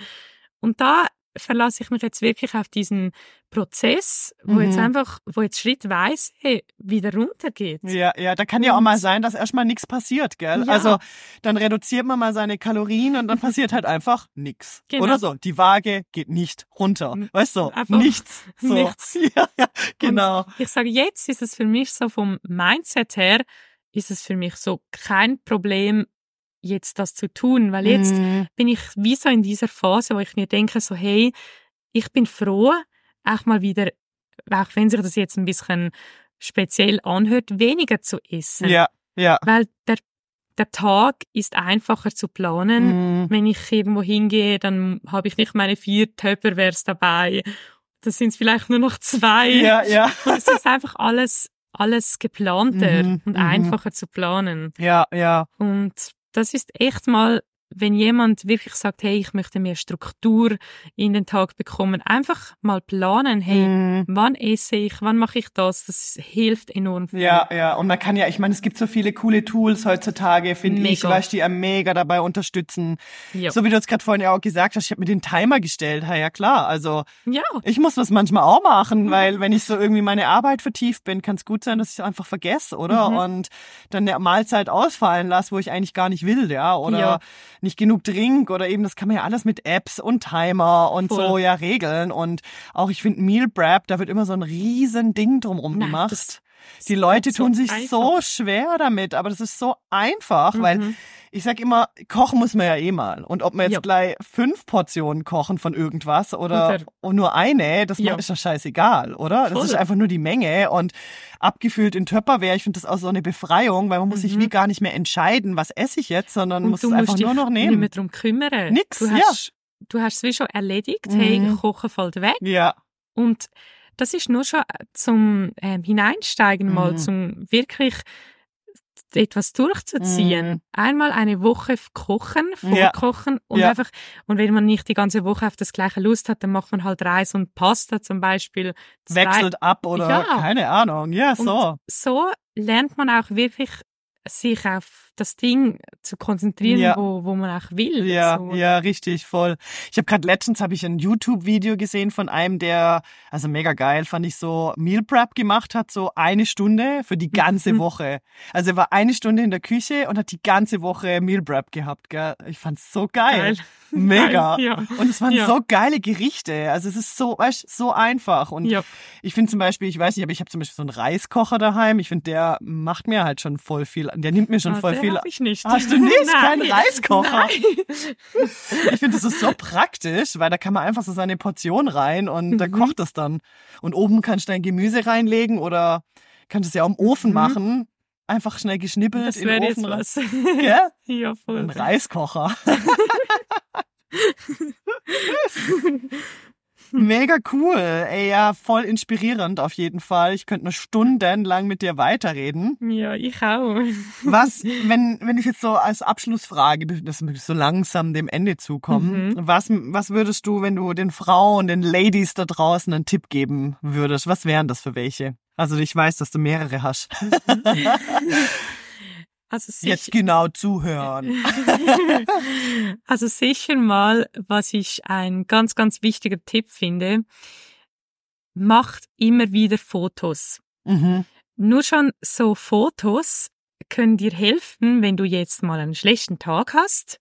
Und da verlasse ich mich jetzt wirklich auf diesen Prozess, wo Mhm. jetzt einfach, wo jetzt schrittweise hey, wieder runtergeht. ja, ja. Da kann ja auch Und- mal sein, dass erstmal nichts passiert, gell? Ja. Also dann reduziert man mal seine Kalorien und dann passiert halt einfach nichts. Genau. Oder so. Die Waage geht nicht runter. Weißt du? Einfach nichts. So. nichts. Ja, ja, genau. Ich sage, jetzt ist es für mich so vom Mindset her, ist es für mich so kein Problem, jetzt das zu tun, weil jetzt Mhm. bin ich wie so in dieser Phase, wo ich mir denke, so, hey, ich bin froh, auch mal wieder, auch wenn sich das jetzt ein bisschen speziell anhört, weniger zu essen. Ja, ja. Weil der, der Tag ist einfacher zu planen. Mhm. Wenn ich irgendwo hingehe, dann habe ich nicht meine vier Tupperwares dabei. Das sind vielleicht nur noch zwei. Ja, ja. Und es ist einfach alles, alles geplanter Mhm, und mhm. einfacher zu planen. Ja, ja. Und das ist echt mal, wenn jemand wirklich sagt, hey, ich möchte mehr Struktur in den Tag bekommen, einfach mal planen, hey, Mhm. wann esse ich, wann mache ich das, das hilft enorm viel. Ja, ja. Und man kann ja, ich meine, es gibt so viele coole Tools heutzutage, finde ich, weißt, die einem mega dabei unterstützen. Ja. So wie du jetzt gerade vorhin ja auch gesagt hast, ich habe mir den Timer gestellt. Ja, ja, klar. Also ja. ich muss das manchmal auch machen, Mhm. weil wenn ich so irgendwie meine Arbeit vertieft bin, kann es gut sein, dass ich einfach vergesse, oder? Mhm. Und dann eine Mahlzeit ausfallen lasse, wo ich eigentlich gar nicht will, ja. Oder Ja. Nicht genug trink oder eben, das kann man ja alles mit Apps und Timer und Voll. so ja regeln. Und auch ich finde Meal Prep, da wird immer so ein riesen Ding Nein, gemacht. das Die Leute tun sich einfach. so schwer damit, aber das ist so einfach, weil Mhm. ich sag immer, kochen muss man ja eh mal. Und ob man jetzt Ja. gleich fünf Portionen kochen von irgendwas oder nur eine, das Ja. ist doch scheißegal, oder? Das Voll. ist einfach nur die Menge und abgefüllt in Tupperware. Ich finde das auch so eine Befreiung, weil man muss sich Mhm. wie gar nicht mehr entscheiden, was esse ich jetzt, sondern Und muss es einfach nur noch nicht nehmen. mehr darum kümmern. Nix, du ja. hast, Du hast es wie schon erledigt, hey, Mhm. Kochen fällt weg. Ja, Und das ist nur schon zum ähm, Hineinsteigen mal, Mhm. zum wirklich etwas durchzuziehen. Mhm. Einmal eine Woche kochen, Ja. vorkochen und Ja. einfach, und wenn man nicht die ganze Woche auf das gleiche Lust hat, dann macht man halt Reis und Pasta zum Beispiel. Zwei- wechselt ab oder Ja. keine Ahnung. Ja, Und so. so lernt man auch wirklich sich auf das Ding zu konzentrieren, Ja. wo, wo man auch will. Ja, so. ja, richtig, voll. Ich habe gerade letztens habe ich ein YouTube-Video gesehen von einem, der, also mega geil, fand ich so Meal Prep gemacht hat, so eine Stunde für die ganze Mhm. Woche. Also er war eine Stunde in der Küche und hat die ganze Woche Meal Prep gehabt, gell? Ich fand's so geil. Geil. Mega. Geil, ja. Und es waren Ja. so geile Gerichte. Also es ist so, weißt, so einfach. Und ich finde zum Beispiel, ich weiß nicht, aber ich habe zum Beispiel so einen Reiskocher daheim. Ich finde, der macht mir halt schon voll viel. Der nimmt mir schon Ah, voll viel. hab ich nicht. Hast du nicht? Nein. Keinen Reiskocher? Nein. Ich finde, das ist so praktisch, weil da kann man einfach so seine Portion rein und da Mhm. kocht es dann. Und oben kannst du dein Gemüse reinlegen oder kannst es ja auch im Ofen Mhm. machen. Einfach schnell geschnippelt Das in den wäre jetzt Ofen rein. was. Ja? ja, voll. Ein Reiskocher. Mega cool. Ey, ja, voll inspirierend auf jeden Fall. Ich könnte noch stundenlang mit dir weiterreden. Ja, ich auch. Was, wenn, wenn ich jetzt so als Abschlussfrage, dass wir so langsam dem Ende zukommen, Mhm. was, was würdest du, wenn du den Frauen, den Ladies da draußen einen Tipp geben würdest? Was wären das für welche? Also ich weiß, dass du mehrere hast. Also Jetzt sicher, genau zuhören. also sicher mal, was ich ein ganz, ganz wichtiger Tipp finde, macht immer wieder Fotos. Mhm. Nur schon so Fotos können dir helfen, wenn du jetzt mal einen schlechten Tag hast,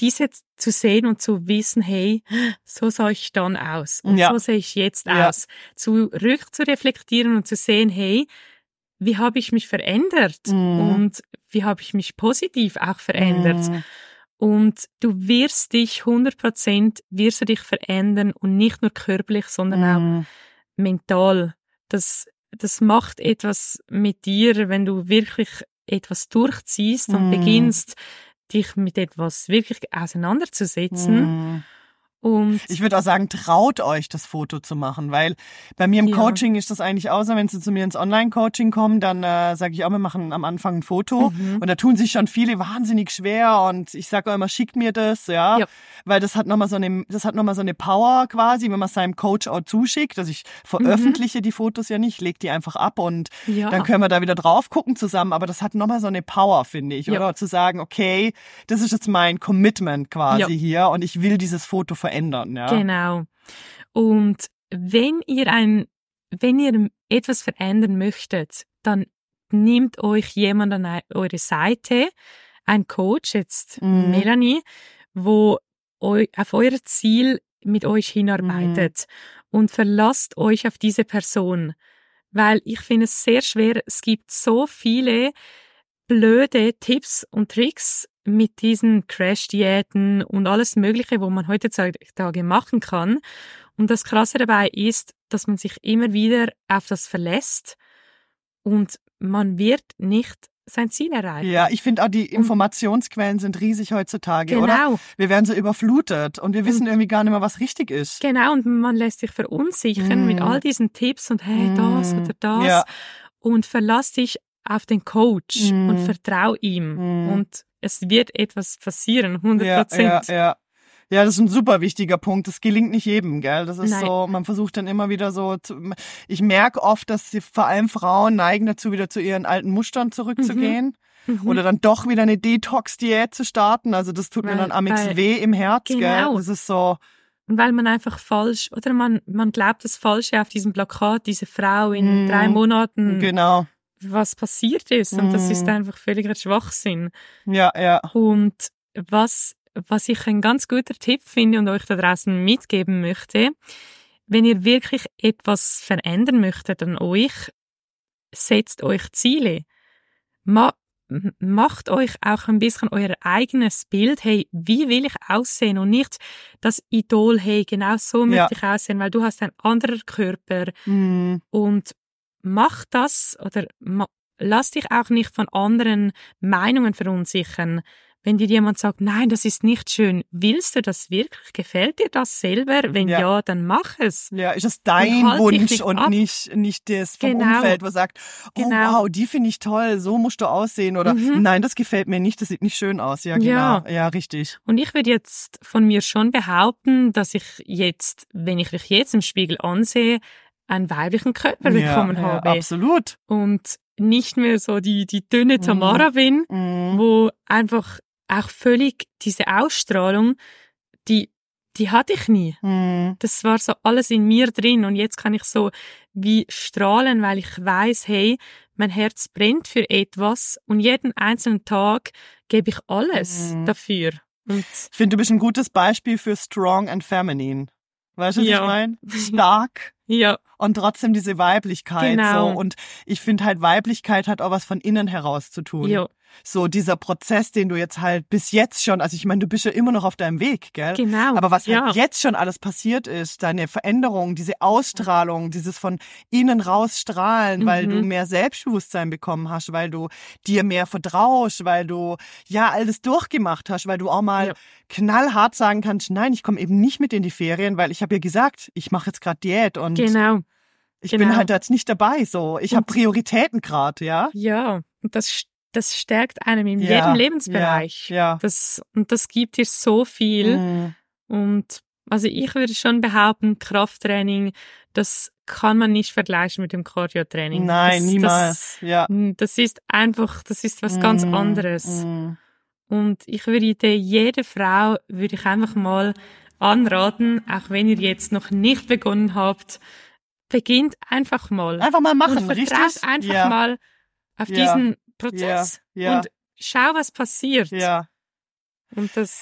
diese zu sehen und zu wissen, hey, so sah ich dann aus und Ja. so sehe ich jetzt Ja. aus. Zurück zu reflektieren und zu sehen, hey, wie habe ich mich verändert Mhm. und wie habe ich mich positiv auch verändert. Mhm. Und du wirst dich 100% wirst du dich verändern und nicht nur körperlich, sondern auch Mhm. mental. Das, das macht etwas mit dir, wenn du wirklich etwas durchziehst und Mm. beginnst, dich mit etwas wirklich auseinanderzusetzen. Mhm. Und Ich würde auch sagen, traut euch, das Foto zu machen, weil bei mir im Ja. Coaching ist das eigentlich außer, wenn sie zu mir ins Online-Coaching kommen, dann äh, sage ich auch, wir machen am Anfang ein Foto Mhm. und da tun sich schon viele wahnsinnig schwer und ich sage auch immer, schickt mir das, ja, Ja. weil das hat nochmal so eine, das hat noch mal so eine Power quasi, wenn man es seinem Coach auch zuschickt, also ich veröffentliche die Fotos ja nicht, leg die einfach ab und Mhm. ja, dann können wir da wieder drauf gucken zusammen, aber das hat nochmal so eine Power, finde ich. Oder zu sagen, okay, das ist jetzt mein Commitment quasi hier und ich will dieses Foto verändern, ja. Genau. Und wenn ihr ein, wenn ihr etwas verändern möchtet, dann nehmt euch jemand an eure Seite, ein Coach, jetzt Mhm. Melanie, wo eu, auf euer Ziel mit euch hinarbeitet Mhm. und verlasst euch auf diese Person. Weil ich finde es sehr schwer, es gibt so viele blöde Tipps und Tricks mit diesen Crash-Diäten und alles Mögliche, wo man heutzutage machen kann. Und das Krasse dabei ist, dass man sich immer wieder auf das verlässt und man wird nicht sein Ziel erreichen. Ja, ich finde auch die Informationsquellen sind riesig heutzutage, oder? Genau, Wir werden so überflutet und wir wissen irgendwie gar nicht mehr, was richtig ist. genau. Und man lässt sich verunsichern Mm. mit all diesen Tipps und hey, das Mm. oder das. Ja. Und verlass dich auf den Coach Mm. und vertrau ihm. Mm. Und es wird etwas passieren, 100 Ja, Prozent. ja, ja. Ja, das ist ein super wichtiger Punkt. Das gelingt nicht jedem, gell? Das ist Nein. so, man versucht dann immer wieder so zu, ich merke oft, dass sie, vor allem Frauen neigen dazu, wieder zu ihren alten Mustern zurückzugehen. Mhm. Oder dann doch wieder eine Detox-Diät zu starten. Also das tut mir Weil- dann amix weil- weh im Herz, gell? Genau. Das ist so, Und weil man einfach falsch, oder man, man glaubt das Falsche auf diesem Plakat, diese Frau in Mm. drei Monaten, genau. Was passiert ist. Und das ist Mm. einfach völliger Schwachsinn. Ja, ja. Und was, was ich ein ganz guter Tipp finde und euch da draußen mitgeben möchte, wenn ihr wirklich etwas verändern möchtet an euch, setzt euch Ziele. Ma macht euch auch ein bisschen euer eigenes Bild. Hey, wie will ich aussehen? Und nicht das Idol, hey, genau so möchte Ja. ich aussehen, weil du hast ein anderer Körper Hm. und mach das oder ma lass dich auch nicht von anderen Meinungen verunsichern. Wenn dir jemand sagt, nein, das ist nicht schön, willst du das wirklich? Gefällt dir das selber? Wenn Ja. ja, dann mach es. Ja, ist es dein halt dich Wunsch nicht und ab. nicht, nicht das vom Genau. Umfeld, wo sagt, oh Genau. wow, die finde ich toll, so musst du aussehen oder Mhm. nein, das gefällt mir nicht, das sieht nicht schön aus. Ja, genau. Ja. Ja, richtig. Und ich würde jetzt von mir schon behaupten, dass ich jetzt, wenn ich mich jetzt im Spiegel ansehe, einen weiblichen Körper bekommen ja, habe. Ja, absolut. und nicht mehr so die, die dünne Tamara bin, Mhm. wo einfach auch völlig diese Ausstrahlung, die, die hatte ich nie. Mhm. Das war so alles in mir drin und jetzt kann ich so wie strahlen, weil ich weiß, hey, mein Herz brennt für etwas und jeden einzelnen Tag gebe ich alles Mhm. dafür. Und Ich finde, du bist ein gutes Beispiel für strong and feminine. Weißt du, was Ja. ich meine? Stark Ja. Und trotzdem diese Weiblichkeit. Genau. So. Und ich finde halt, Weiblichkeit hat auch was von innen heraus zu tun. Ja. So dieser Prozess, den du jetzt halt bis jetzt schon, also ich meine, du bist ja immer noch auf deinem Weg, gell? Genau. Aber was ja. halt jetzt schon alles passiert ist, deine Veränderung, diese Ausstrahlung, dieses von innen raus strahlen, weil Mhm. du mehr Selbstbewusstsein bekommen hast, weil du dir mehr vertraust, weil du ja alles durchgemacht hast, weil du auch mal Ja. knallhart sagen kannst, nein, ich komme eben nicht mit in die Ferien, weil ich habe ja gesagt, ich mache jetzt gerade Diät und Genau. ich genau. bin halt jetzt nicht dabei. So, ich habe Prioritäten gerade, ja. Ja. Und das, das stärkt einem in Ja, jedem Lebensbereich. Ja. ja. Das, und das gibt dir so viel. Mhm. Und also ich würde schon behaupten, Krafttraining, das kann man nicht vergleichen mit dem Cardio-Training. Nein, das, niemals. ja. Das, das ist einfach, das ist was ganz Mhm. anderes. Mhm. Und ich würde jede Frau, würde ich einfach mal anraten, auch wenn ihr jetzt noch nicht begonnen habt, beginnt einfach mal. Einfach mal machen, und vertraut richtig? einfach ja. mal auf Ja. diesen Prozess Ja. und schau, was passiert. Ja.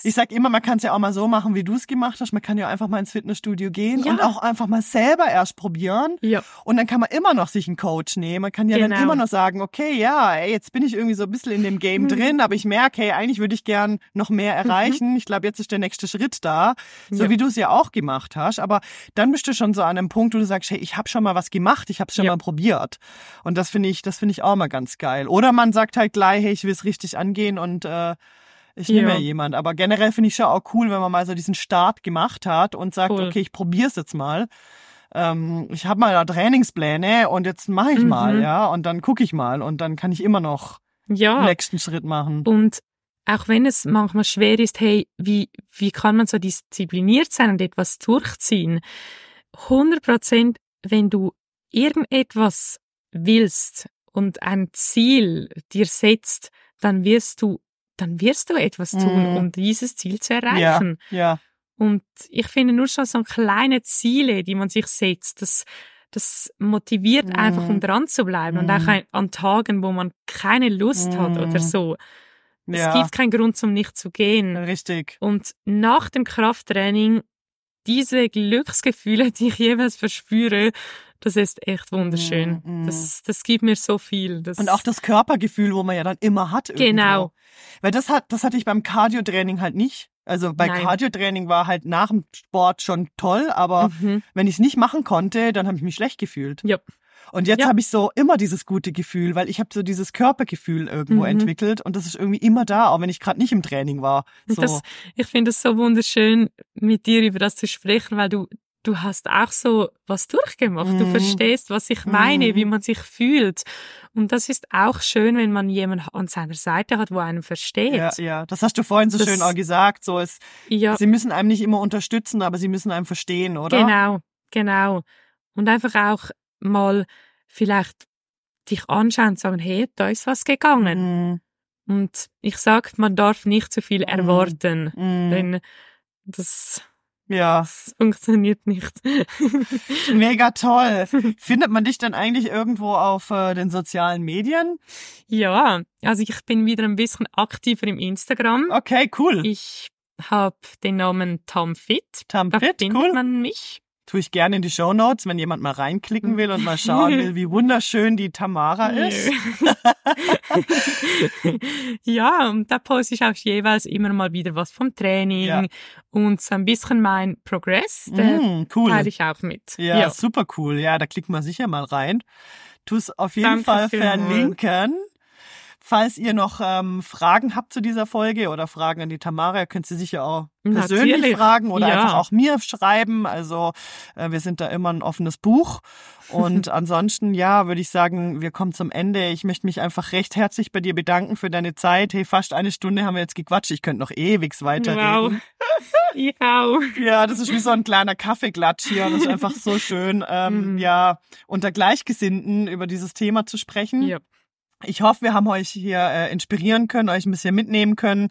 Ich sag immer, man kann es ja auch mal so machen, wie du es gemacht hast. Man kann ja einfach mal ins Fitnessstudio gehen Ja. und auch einfach mal selber erst probieren. ja, Und dann kann man immer noch sich einen Coach nehmen. Man kann ja dann Genau. immer noch sagen, okay, ja, ey, jetzt bin ich irgendwie so ein bisschen in dem Game Mhm. drin, aber ich merke, hey, eigentlich würde ich gern noch mehr erreichen. Ich glaube, jetzt ist der nächste Schritt da. So Ja. wie du es ja auch gemacht hast. Aber dann bist du schon so an einem Punkt, wo du sagst, hey, ich habe schon mal was gemacht, ich habe es schon Ja. mal probiert. Und das finde ich, das finde ich auch mal ganz geil. Oder man sagt halt gleich, hey, ich will es richtig angehen und äh, ich nehme Ja. jemand. Aber generell finde ich schon auch cool, wenn man mal so diesen Start gemacht hat und sagt, Cool. okay, ich probiere es jetzt mal. Ähm, ich habe mal da Trainingspläne und jetzt mache ich mal, Mhm. ja, und dann gucke ich mal und dann kann ich immer noch den ja. nächsten Schritt machen. Und auch wenn es manchmal schwer ist, hey, wie, wie kann man so diszipliniert sein und etwas durchziehen? 100 Prozent, wenn du irgendetwas willst und ein Ziel dir setzt, dann wirst du, dann wirst du etwas tun, Mhm. um dieses Ziel zu Ja, erreichen. ja, Und ich finde nur schon so kleine Ziele, die man sich setzt, das, das motiviert Mhm. einfach, um dran zu bleiben. Und auch Mhm. an Tagen, wo man keine Lust hat oder Mhm. so. Es ja, gibt keinen Grund, zum nicht zu gehen. richtig. Und nach dem Krafttraining, diese Glücksgefühle, die ich jeweils verspüre, das ist echt wunderschön. Mm, mm. Das, das gibt mir so viel. Das, Und auch das Körpergefühl, wo man ja dann immer hat. Irgendwo. Genau. Weil das hat, das hatte ich beim Cardio-Training halt nicht. Also bei Nein. Cardio-Training war halt nach dem Sport schon toll, aber Mhm. wenn ich es nicht machen konnte, dann habe ich mich schlecht gefühlt. Ja. Und jetzt Ja. habe ich so immer dieses gute Gefühl, weil ich habe so dieses Körpergefühl irgendwo Mhm. entwickelt und das ist irgendwie immer da, auch wenn ich gerade nicht im Training war. So. Das, ich finde es so wunderschön, mit dir über das zu sprechen, weil du, du hast auch so was durchgemacht. Du Mhm. verstehst, was ich meine, Mhm. wie man sich fühlt. Und das ist auch schön, wenn man jemanden an seiner Seite hat, wo einen versteht. ja, ja, das hast du vorhin so Das- schön auch gesagt. So es, ja sie müssen einem nicht immer unterstützen, aber sie müssen einem verstehen, oder? Genau, genau. Und einfach auch mal vielleicht dich anschauen und sagen, hey, da ist was gegangen. Mhm. Und ich sag, man darf nicht zu viel erwarten, Mhm. denn das, Ja, das funktioniert nicht. mega toll. Findet man dich dann eigentlich irgendwo auf äh, den sozialen Medien? ja, also ich bin wieder ein bisschen aktiver im Instagram. Okay, cool. Ich habe den Namen Tamfit. Tam Da findet cool. man mich. Tue ich gerne in die Show Notes, wenn jemand mal reinklicken will und mal schauen will, wie wunderschön die Tamara ist. ja, und da poste ich auch jeweils immer mal wieder was vom Training Ja. und so ein bisschen mein Progress, Mm, cool. teile ich auch mit. Ja, super cool. Ja, da klickt man sicher mal rein. Tu es auf jeden Danke Fall verlinken. Falls ihr noch ähm, Fragen habt zu dieser Folge oder Fragen an die Tamara, ihr könnt sie sicher auch persönlich Natürlich. fragen oder Ja. einfach auch mir schreiben. Also äh, wir sind da immer ein offenes Buch. Und ansonsten, ja, würde ich sagen, wir kommen zum Ende. Ich möchte mich einfach recht herzlich bei dir bedanken für deine Zeit. Hey, fast eine Stunde haben wir jetzt gequatscht. Ich könnte noch ewig weiterreden. Wow. Ja, das ist wie so ein kleiner Kaffeeklatsch hier. Das ist einfach so schön, ähm, Mhm. ja, unter Gleichgesinnten über dieses Thema zu sprechen. Ja. Ich hoffe, wir haben euch hier äh, inspirieren können, euch ein bisschen mitnehmen können.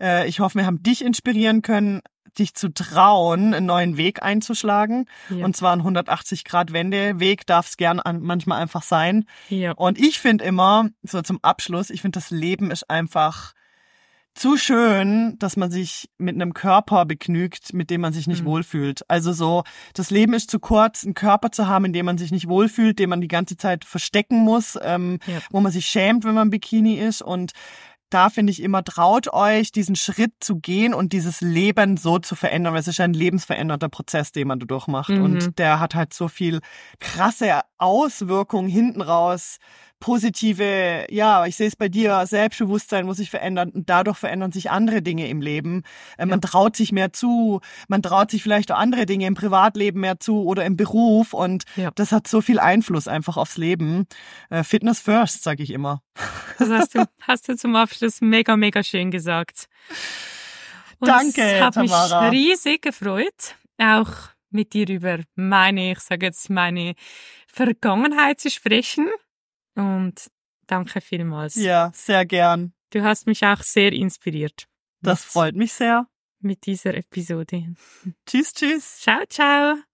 Äh, ich hoffe, wir haben dich inspirieren können, dich zu trauen, einen neuen Weg einzuschlagen. Ja. Und zwar einen 180-Grad-Wende-Weg darf es gern an, manchmal einfach sein. ja. Und ich finde immer, so zum Abschluss, ich finde, das Leben ist einfach zu schön, dass man sich mit einem Körper begnügt, mit dem man sich nicht mhm. wohlfühlt. Also so, das Leben ist zu kurz, einen Körper zu haben, in dem man sich nicht wohlfühlt, den man die ganze Zeit verstecken muss, ähm, ja. wo man sich schämt, wenn man Bikini ist und da finde ich immer, traut euch, diesen Schritt zu gehen und dieses Leben so zu verändern. Weil es ist ein lebensverändernder Prozess, den man da durchmacht. Mhm. Und der hat halt so viel krasse Auswirkungen hinten raus positive, ja, ich sehe es bei dir, Selbstbewusstsein muss sich verändern und dadurch verändern sich andere Dinge im Leben. Äh, man ja. traut sich mehr zu, man traut sich vielleicht auch andere Dinge im Privatleben mehr zu oder im Beruf und ja. das hat so viel Einfluss einfach aufs Leben. Äh, Fitness first, sage ich immer. Das hast du, hast du zum Abschluss mega, mega schön gesagt. Und Danke, es hat Tamara. mich riesig gefreut, auch mit dir über meine, ich sage jetzt meine Vergangenheit zu sprechen und danke vielmals. Ja, sehr gern. Du hast mich auch sehr inspiriert. Das freut mich sehr. Mit dieser Episode. Tschüss, tschüss. Ciao, ciao.